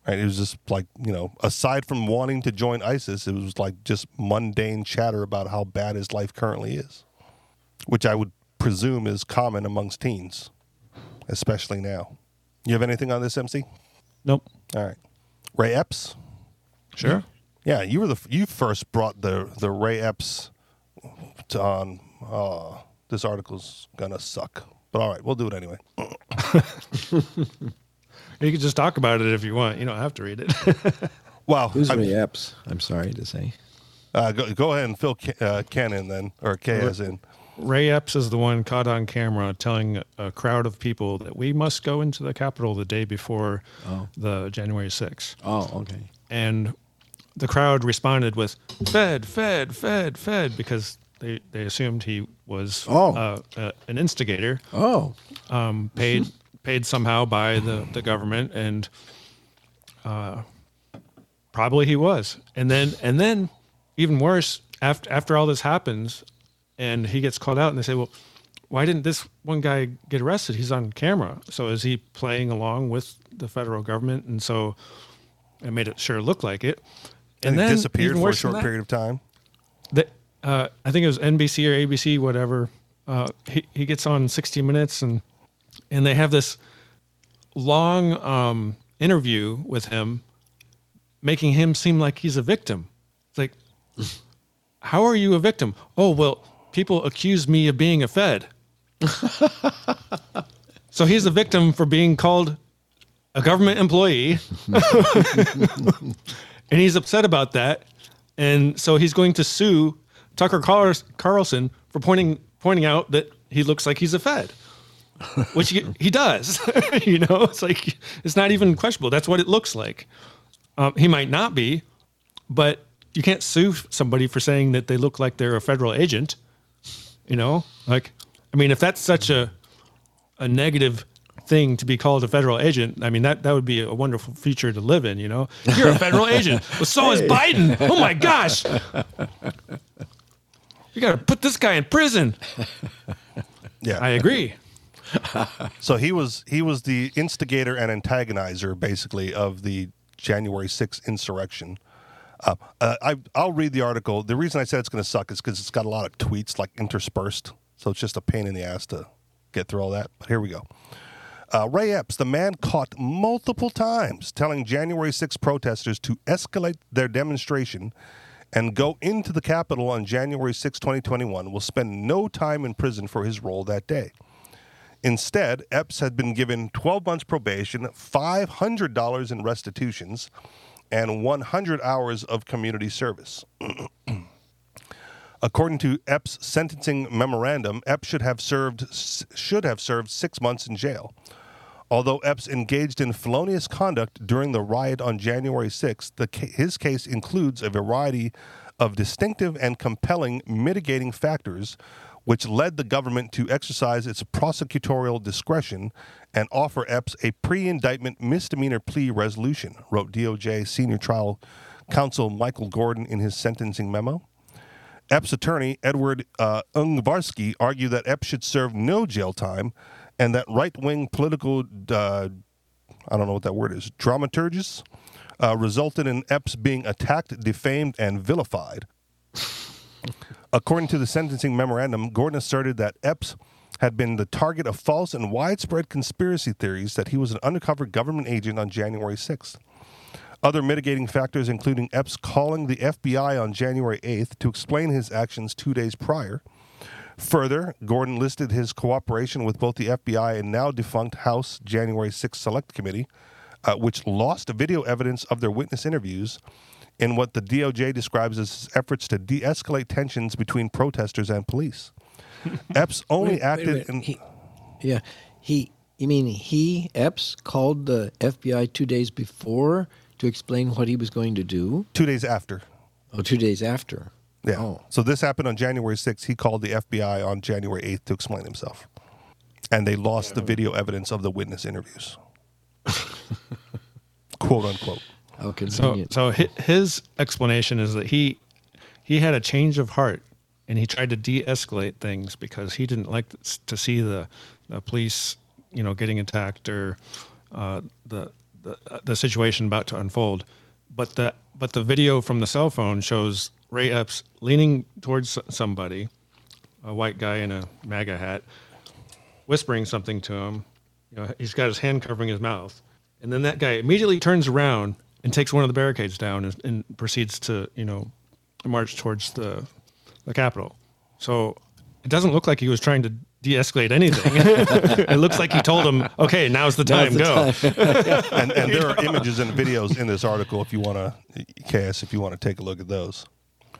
Speaker 2: right? It was just like you know, aside from wanting to join ISIS, it was like just mundane chatter about how bad his life currently is, which I would presume is common amongst teens, especially now. You have anything on this, MC?
Speaker 3: Nope.
Speaker 2: All right, Ray Epps.
Speaker 3: Sure.
Speaker 2: Yeah, you were the you first brought the the Ray Epps to on. Uh, this article's gonna suck, but all right, we'll do it anyway.
Speaker 3: You can just talk about it if you want. You don't have to read it.
Speaker 2: Wow,
Speaker 4: who's
Speaker 2: I-
Speaker 4: Ray Epps? I'm sorry to say.
Speaker 2: uh, go, go ahead and fill Ken, uh, Ken in then, or K as in.
Speaker 3: Ray Epps is the one caught on camera telling a crowd of people that we must go into the Capitol the day before the January 6th.
Speaker 4: Oh, okay.
Speaker 3: And the crowd responded with "Fed, Fed, Fed, Fed" because they, they assumed he was
Speaker 4: Oh.
Speaker 3: uh, uh, an instigator,
Speaker 4: Oh,
Speaker 3: um, paid paid somehow by the, the government, and uh, probably he was. And then and then even worse after after all this happens, and he gets called out, and they say, "Well, why didn't this one guy get arrested? He's on camera. So is he playing along with the federal government?" And so it made it sure look like it.
Speaker 2: And,
Speaker 3: then
Speaker 2: disappeared for a short period of time.
Speaker 3: the, uh, I think it was NBC or ABC, whatever. Uh, he he gets on 60 Minutes and and they have this long um, interview with him, making him seem like he's a victim. It's like, how are you a victim? Oh well, people accuse me of being a Fed. so he's a victim for being called a government employee and he's upset about that. And so he's going to sue Tucker Carlson for pointing pointing out that he looks like he's a Fed, which he, he does. you know, it's like it's not even questionable. That's what it looks like. Um, he might not be, but you can't sue somebody for saying that they look like they're a federal agent. You know, like I mean, if that's such a a negative thing to be called a federal agent, I mean that that would be a wonderful feature to live in. You know, you're a federal agent. Well, so is Biden. Oh my gosh, you got to put this guy in prison.
Speaker 2: Yeah,
Speaker 3: I agree.
Speaker 2: so he was he was the instigator and antagonizer, basically, of the January 6th insurrection. Uh, uh, I, I'll read the article. The reason I said it's going to suck is because it's got a lot of tweets like interspersed, so it's just a pain in the ass to get through all that. But here we go. Uh, Ray Epps, the man caught multiple times telling January 6 protesters to escalate their demonstration and go into the Capitol on January 6, 2021, will spend no time in prison for his role that day. Instead, Epps had been given 12 months probation, $500 in restitutions, and 100 hours of community service. According to Epps' sentencing memorandum, Epps should have served should have served six months in jail. Although Epps engaged in felonious conduct during the riot on January 6th, the, his case includes a variety of distinctive and compelling mitigating factors which led the government to exercise its prosecutorial discretion and offer Epps a pre indictment misdemeanor plea resolution, wrote DOJ senior trial counsel Michael Gordon in his sentencing memo. Epps' attorney, Edward uh, Ungvarsky, argued that Epps should serve no jail time and that right wing political, uh, I don't know what that word is, dramaturgists uh, resulted in Epps being attacked, defamed, and vilified. According to the sentencing memorandum, Gordon asserted that Epps had been the target of false and widespread conspiracy theories that he was an undercover government agent on January 6th. Other mitigating factors, including Epps calling the FBI on January 8th to explain his actions two days prior. Further, Gordon listed his cooperation with both the FBI and now defunct House January 6th Select Committee, uh, which lost video evidence of their witness interviews in what the DOJ describes as efforts to de escalate tensions between protesters and police. Epps only wait, acted wait, wait. in.
Speaker 4: He, yeah. He, you mean he, Epps, called the FBI two days before to explain what he was going to do?
Speaker 2: Two days after.
Speaker 4: Oh, two days after.
Speaker 2: Yeah.
Speaker 4: Oh.
Speaker 2: So this happened on January 6th. He called the FBI on January 8th to explain himself. And they lost the video evidence of the witness interviews. Quote unquote.
Speaker 3: How convenient. So, so his explanation is that he he had a change of heart and he tried to de-escalate things because he didn't like to see the, the police, you know, getting attacked or uh, the, the the situation about to unfold. But the but the video from the cell phone shows Ray Epps leaning towards somebody, a white guy in a MAGA hat, whispering something to him. You know, he's got his hand covering his mouth, and then that guy immediately turns around and takes one of the barricades down and, and proceeds to you know march towards the the Capitol. So it doesn't look like he was trying to de-escalate anything. it looks like he told him, "Okay, now's the time. Now's the
Speaker 2: go." Time. and, and there are images and videos in this article if you want to, Case, if you want to take a look at those.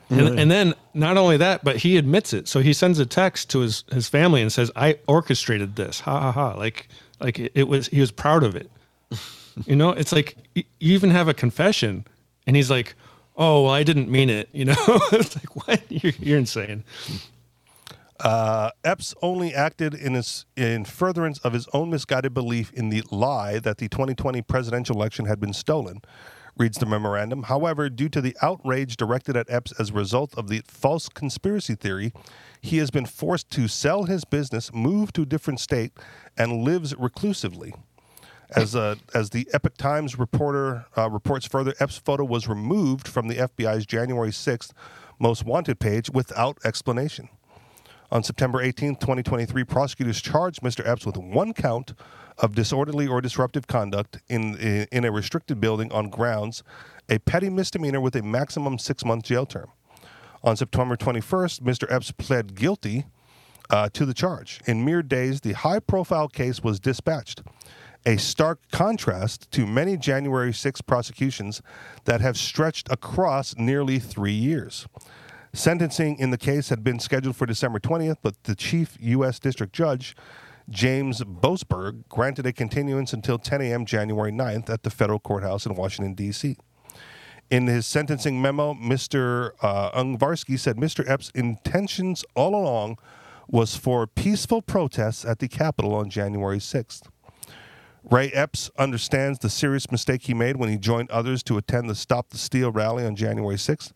Speaker 3: And, and, then not only that, but he admits it. So he sends a text to his, his family and says, "I orchestrated this." Ha ha ha! Like like it, it was he was proud of it. You know, it's like you even have a confession, and he's like, "Oh, well, I didn't mean it." You know, it's like what? You're, you're insane.
Speaker 2: Uh, Epps only acted in his in furtherance of his own misguided belief in the lie that the 2020 presidential election had been stolen. Reads the memorandum. However, due to the outrage directed at Epps as a result of the false conspiracy theory, he has been forced to sell his business, move to a different state, and lives reclusively. As, uh, as the Epoch Times reporter uh, reports further, Epps' photo was removed from the FBI's January 6th most wanted page without explanation. On September 18, 2023, prosecutors charged Mr. Epps with one count of disorderly or disruptive conduct in, in a restricted building on grounds, a petty misdemeanor with a maximum six month jail term. On September 21st, Mr. Epps pled guilty uh, to the charge. In mere days, the high profile case was dispatched a stark contrast to many January 6 prosecutions that have stretched across nearly three years. Sentencing in the case had been scheduled for December 20th, but the chief U.S. District Judge, James Boasberg, granted a continuance until 10 a.m. January 9th at the federal courthouse in Washington, D.C. In his sentencing memo, Mr. Uh, Ungvarsky said Mr. Epps' intentions all along was for peaceful protests at the Capitol on January 6th. Ray Epps understands the serious mistake he made when he joined others to attend the Stop the Steal rally on January 6th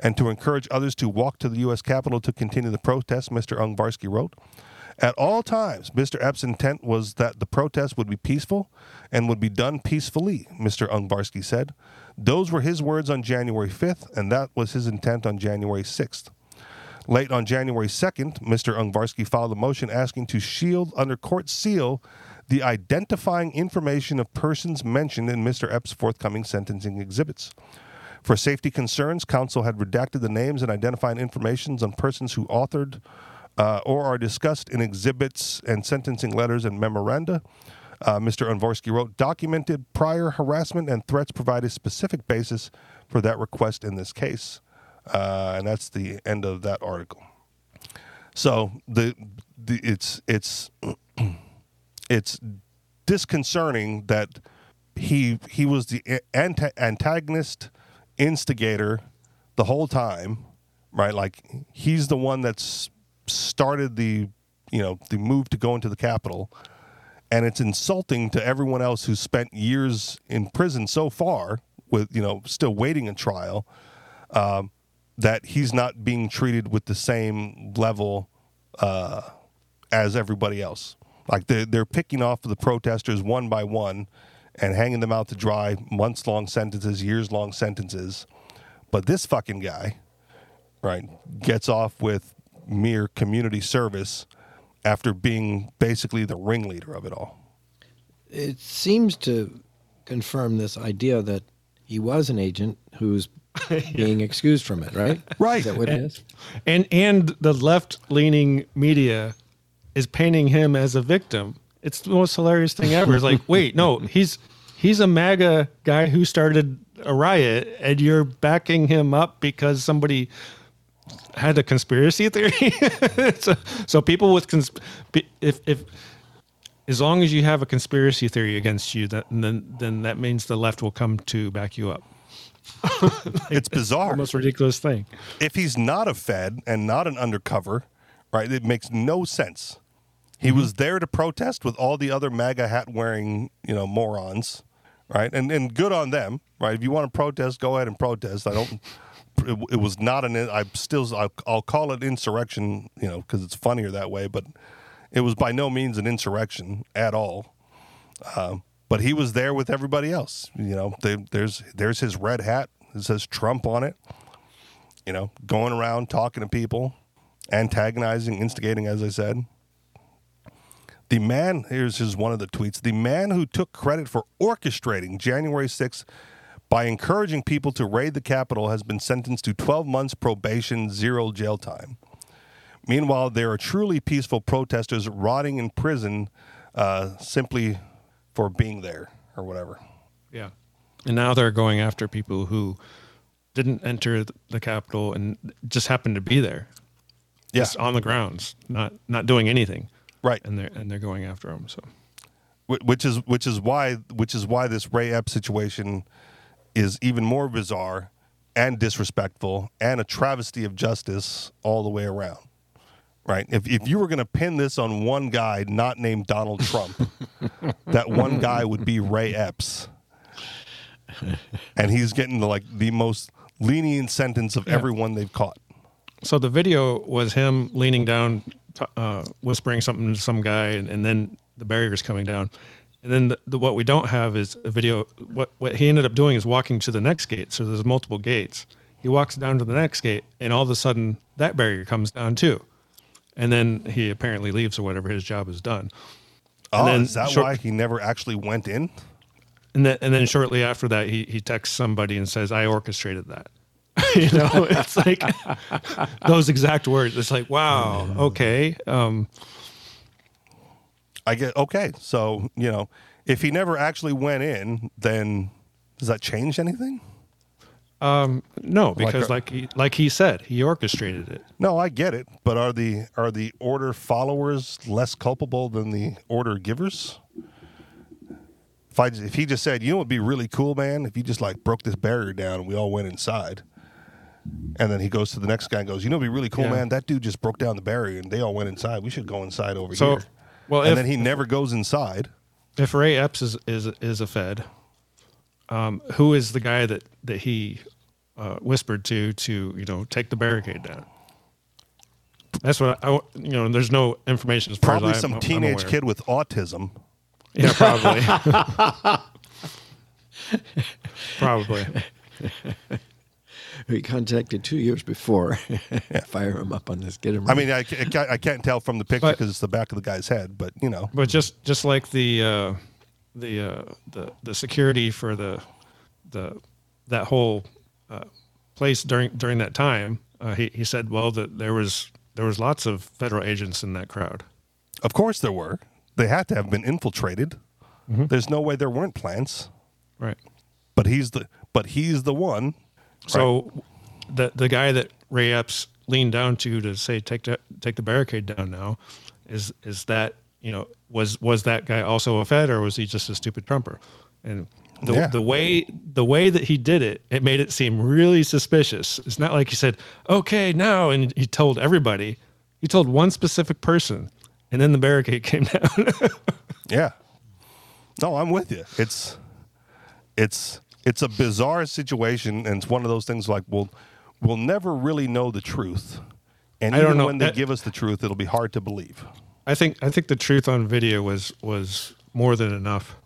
Speaker 2: and to encourage others to walk to the U.S. Capitol to continue the protest, Mr. Ungvarsky wrote. At all times, Mr. Epps' intent was that the protest would be peaceful and would be done peacefully, Mr. Ungvarsky said. Those were his words on January 5th, and that was his intent on January 6th. Late on January 2nd, Mr. Ungvarsky filed a motion asking to shield under court seal the identifying information of persons mentioned in Mr. Epps' forthcoming sentencing exhibits. For safety concerns, counsel had redacted the names and identifying informations on persons who authored uh, or are discussed in exhibits and sentencing letters and memoranda. Uh, Mr. Ungvarsky wrote, documented prior harassment and threats provide a specific basis for that request in this case. Uh, and that's the end of that article. So the, the it's it's it's disconcerting that he he was the anta- antagonist instigator the whole time, right? Like he's the one that's started the you know the move to go into the Capitol and it's insulting to everyone else who's spent years in prison so far with you know still waiting a trial. Um, that he's not being treated with the same level uh, as everybody else. Like they're, they're picking off the protesters one by one and hanging them out to dry, months long sentences, years long sentences. But this fucking guy, right, gets off with mere community service after being basically the ringleader of it all.
Speaker 4: It seems to confirm this idea that he was an agent who's being excused from it, right?
Speaker 2: Right.
Speaker 4: Is that what it is?
Speaker 3: and and the left leaning media is painting him as a victim. It's the most hilarious thing ever. It's like, wait, no, he's he's a MAGA guy who started a riot, and you're backing him up because somebody had a conspiracy theory. so, so people with cons- if if as long as you have a conspiracy theory against you, that then then that means the left will come to back you up.
Speaker 2: it's bizarre.
Speaker 3: The most ridiculous thing.
Speaker 2: If he's not a Fed and not an undercover, right, it makes no sense. He mm-hmm. was there to protest with all the other MAGA hat wearing, you know, morons, right? And and good on them, right? If you want to protest, go ahead and protest. I don't. It, it was not an. I still. I'll, I'll call it insurrection, you know, because it's funnier that way. But it was by no means an insurrection at all. Um, but he was there with everybody else. You know, they, there's there's his red hat. It says Trump on it. You know, going around talking to people, antagonizing, instigating, as I said. The man, here's his one of the tweets. The man who took credit for orchestrating January 6th by encouraging people to raid the Capitol has been sentenced to 12 months probation, zero jail time. Meanwhile, there are truly peaceful protesters rotting in prison uh, simply for being there or whatever.
Speaker 3: Yeah. And now they're going after people who didn't enter the Capitol and just happened to be there.
Speaker 2: Yeah.
Speaker 3: On the grounds, not not doing anything.
Speaker 2: Right.
Speaker 3: And they're and they're going after him. So
Speaker 2: which is which is why which is why this Ray Epps situation is even more bizarre and disrespectful and a travesty of justice all the way around right? If, if you were going to pin this on one guy not named Donald Trump, that one guy would be Ray Epps. And he's getting the, like the most lenient sentence of yeah. everyone they've caught.
Speaker 3: So the video was him leaning down, uh, whispering something to some guy, and, and, then the barriers coming down. And then the, the, what we don't have is a video. What what he ended up doing is walking to the next gate. So there's multiple gates. He walks down to the next gate, and all of a sudden that barrier comes down too and then he apparently leaves or whatever his job is done.
Speaker 2: Oh, then is that short, why he never actually went in?
Speaker 3: And then, and then shortly after that, he he texts somebody and says, "I orchestrated that." you know, it's like those exact words. It's like, wow, okay. Um,
Speaker 2: I get okay. So you know, if he never actually went in, then does that change anything?
Speaker 3: Um, no, because like, like he like he said, he orchestrated it.
Speaker 2: No, I get it, but are the are the order followers less culpable than the order givers? If I if he just said, you know, it'd be really cool, man, if you just like broke this barrier down and we all went inside, and then he goes to the next guy and goes, you know, it'd be really cool, yeah. man. That dude just broke down the barrier and they all went inside. We should go inside over so, here. Well, and if, then he never goes inside.
Speaker 3: If Ray Epps is is is a Fed, um, who is the guy that that he uh, whispered to to you know take the barricade down. That's what I, you know. There's no information as far
Speaker 2: Probably
Speaker 3: as I'm,
Speaker 2: some
Speaker 3: I'm
Speaker 2: teenage kid with autism.
Speaker 3: Yeah, probably. probably.
Speaker 4: We contacted two years before. Fire him up on this. Get him.
Speaker 2: I mean, I, I I can't tell from the picture because it's the back of the guy's head, but you know,
Speaker 3: But just just like the uh, the uh, the the security for the the that whole uh, place during during that time, uh, he he said, well, that there was there was lots of federal agents in that crowd.
Speaker 2: of course there were. They had to have been infiltrated.
Speaker 3: Mm-hmm.
Speaker 2: There's no way there weren't plants.
Speaker 3: Right.
Speaker 2: But he's the but he's the one.
Speaker 3: So the the guy that Ray Epps leaned down to to say take the, take the barricade down now is is that you know was was that guy also a Fed or was he just a stupid Trumper? And the,
Speaker 2: Yeah.
Speaker 3: the way the way that he did it, it made it seem really suspicious. It's not like he said, "Okay, now," and he told everybody. He told one specific person, and then the barricade came down.
Speaker 2: Yeah. No, I'm with you. It's it's it's a bizarre situation, and it's one of those things like we'll we'll never really know the truth. And
Speaker 3: I
Speaker 2: even when they
Speaker 3: That-
Speaker 2: give us the truth, it'll be hard to believe.
Speaker 3: I think I think the truth on video was was more than enough.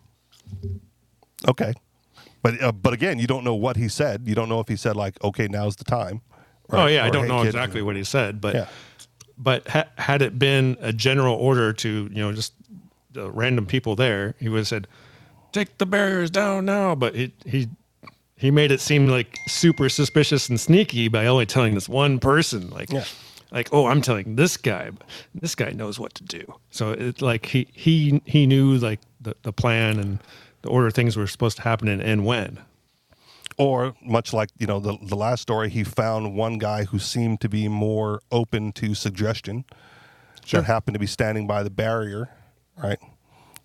Speaker 2: Okay. But uh, but again, you don't know what he said. You don't know if he said like, "Okay, now's the time."
Speaker 3: Oh
Speaker 2: right?
Speaker 3: yeah, I don't
Speaker 2: "Hey,
Speaker 3: know
Speaker 2: kid,"
Speaker 3: exactly what he said, but
Speaker 2: Yeah.
Speaker 3: but ha- had it been a general order to you know just the random people there, he would have said, "Take the barriers down now." But it, he he made it seem like super suspicious and sneaky by only telling this one person, like.
Speaker 2: Yeah.
Speaker 3: Like oh, I'm telling this guy, but this guy knows what to do. So it's like he he he knew like the, the plan and the order things were supposed to happen and, and when.
Speaker 2: Or much like you know the the last story, he found one guy who seemed to be more open to suggestion.
Speaker 3: Sure.
Speaker 2: That happened to be standing by the barrier, right?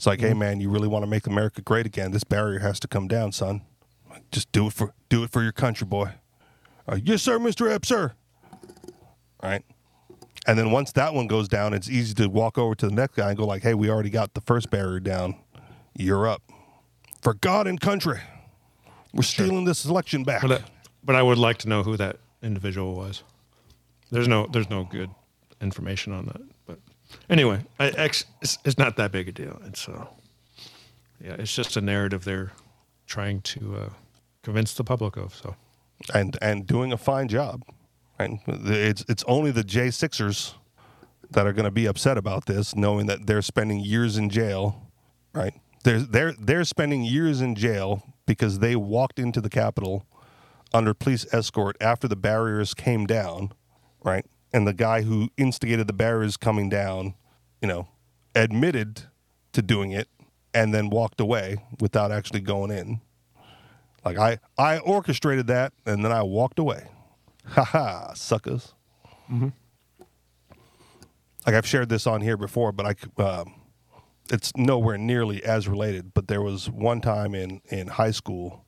Speaker 2: It's like,
Speaker 3: Mm-hmm.
Speaker 2: hey man, you really want to make America great again? This barrier has to come down, son. Just do it for do it for your country, boy. Uh, yes, sir, Mister Epps, sir. Right. And then once that one goes down, it's easy to walk over to the next guy and go like, "Hey, we already got the first barrier down. You're up. For God and country, we're stealing this election back."
Speaker 3: But I, but I would like to know who that individual was. There's no there's no good information on that. Anyway, I, it's, it's not that big a deal. It's uh, yeah, it's just a narrative they're trying to uh, convince the public of. So
Speaker 2: and and doing a fine job. And it's it's only the J Sixers that are going to be upset about this, knowing that they're spending years in jail. Right? They're they're they're spending years in jail because they walked into the Capitol under police escort after the barriers came down. Right? And the guy who instigated the barriers coming down, you know, admitted to doing it and then walked away without actually going in. Like I, I orchestrated that and then I walked away. Ha ha, suckers. Mm-hmm. Like I've shared this on here before, but I, um, it's nowhere nearly as related. But there was one time in in high school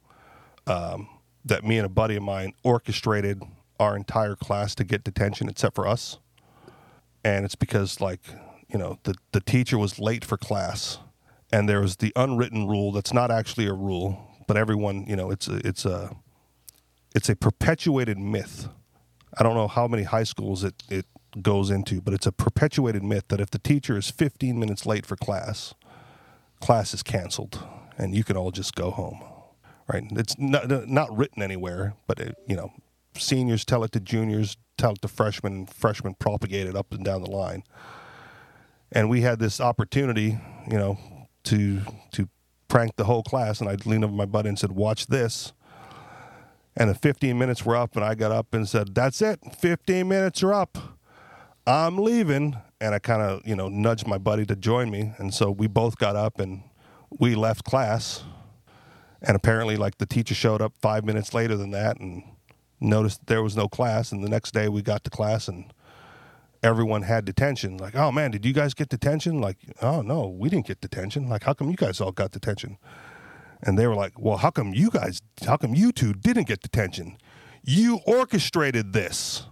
Speaker 2: um, that me and a buddy of mine orchestrated our entire class to get detention except for us, and it's because like you know the the teacher was late for class, and there was the unwritten rule that's not actually a rule, but everyone you know it's a, it's a it's a perpetuated myth. I don't know how many high schools it, it goes into, but it's a perpetuated myth that if the teacher is 15 minutes late for class, class is canceled and you can all just go home. Right? It's not, not written anywhere, but it, you know, seniors tell it to juniors, tell it to freshmen, freshmen propagate it up and down the line. And we had this opportunity, you know, to to prank the whole class, and I leaned over my buddy and said, "Watch this." And the 15 minutes were up, and I got up and said, That's it. 15 minutes are up. I'm leaving. And I kind of, you know, nudged my buddy to join me. And so we both got up and we left class. And apparently, like, the teacher showed up five minutes later than that and noticed there was no class. And the next day we got to class and everyone had detention. Like, oh man, did you guys get detention? Like, oh no, we didn't get detention. Like, how come you guys all got detention? And they were like, well, how come you guys, how come you two didn't get detention? You orchestrated this.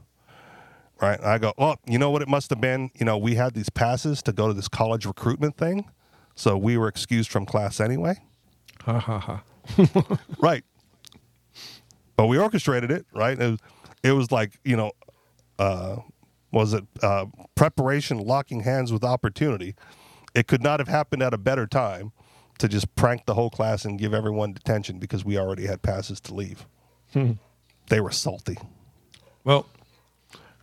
Speaker 2: Right. And I go, oh, you know what it must have been? You know, we had these passes to go to this college recruitment thing. So we were excused from class anyway.
Speaker 3: ha ha ha.
Speaker 2: Right. But we orchestrated it, right? It was, it was like, you know, uh, was it uh, preparation locking hands with opportunity. It could not have happened at a better time to just prank the whole class and give everyone detention because we already had passes to leave. They were salty.
Speaker 3: Well,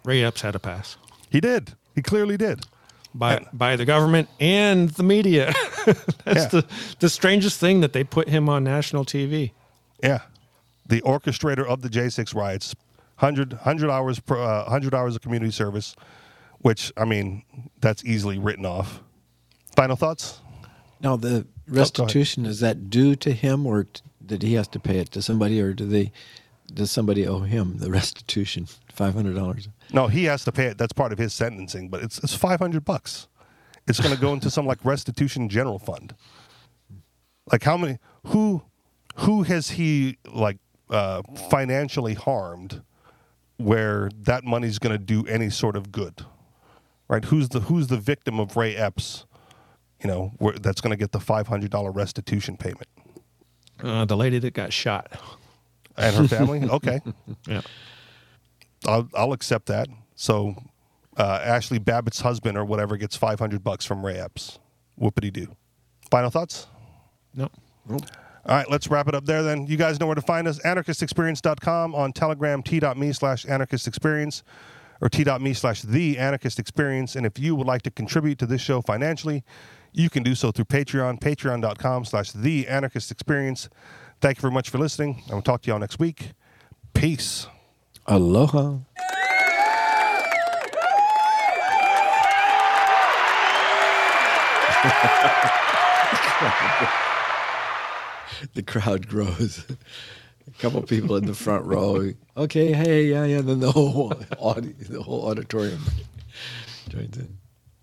Speaker 3: Ray Epps had a pass
Speaker 2: He did. He clearly did.
Speaker 3: by
Speaker 2: And-
Speaker 3: by the government and the media. That's
Speaker 2: Yeah.
Speaker 3: the the strangest thing that they put him on national TV.
Speaker 2: Yeah, the orchestrator of the J6 riots, 100, 100 hours per, uh, 100 hours of community service, which I mean that's easily written off. Final thoughts?
Speaker 4: Now the restitution is that due to him, or t- did he has to pay it to somebody, or do they? Does somebody owe him the restitution, five hundred dollars?
Speaker 2: No, he has to pay it. That's part of his sentencing, but it's it's 500 bucks. It's going to go into some like restitution general fund. Like how many who who has he like uh, financially harmed where that money's going to do any sort of good? Right? Who's the who's the victim of Ray Epps? You know, where, that's going to get the $500 restitution payment.
Speaker 3: Uh, the lady that got shot.
Speaker 2: And her family? Okay.
Speaker 3: Yeah.
Speaker 2: I'll, I'll accept that. So uh, Ashli Babbitt's husband or whatever gets 500 bucks from Ray Epps. Whoopity doo. Final thoughts?
Speaker 3: No.
Speaker 2: All right, let's wrap it up there then. You guys know where to find us. Anarchistexperience.com on Telegram, t.me slash anarchistexperience or t.me slash the anarchist experience. And if you would like to contribute to this show financially, you can do so through Patreon, patreon.com slash the anarchist experience. Thank you very much for listening. I will talk to y'all next week. Peace.
Speaker 4: Aloha. the crowd grows. A couple people in the front row. Okay, hey, yeah, yeah. Then the whole audi- the whole auditorium joins in.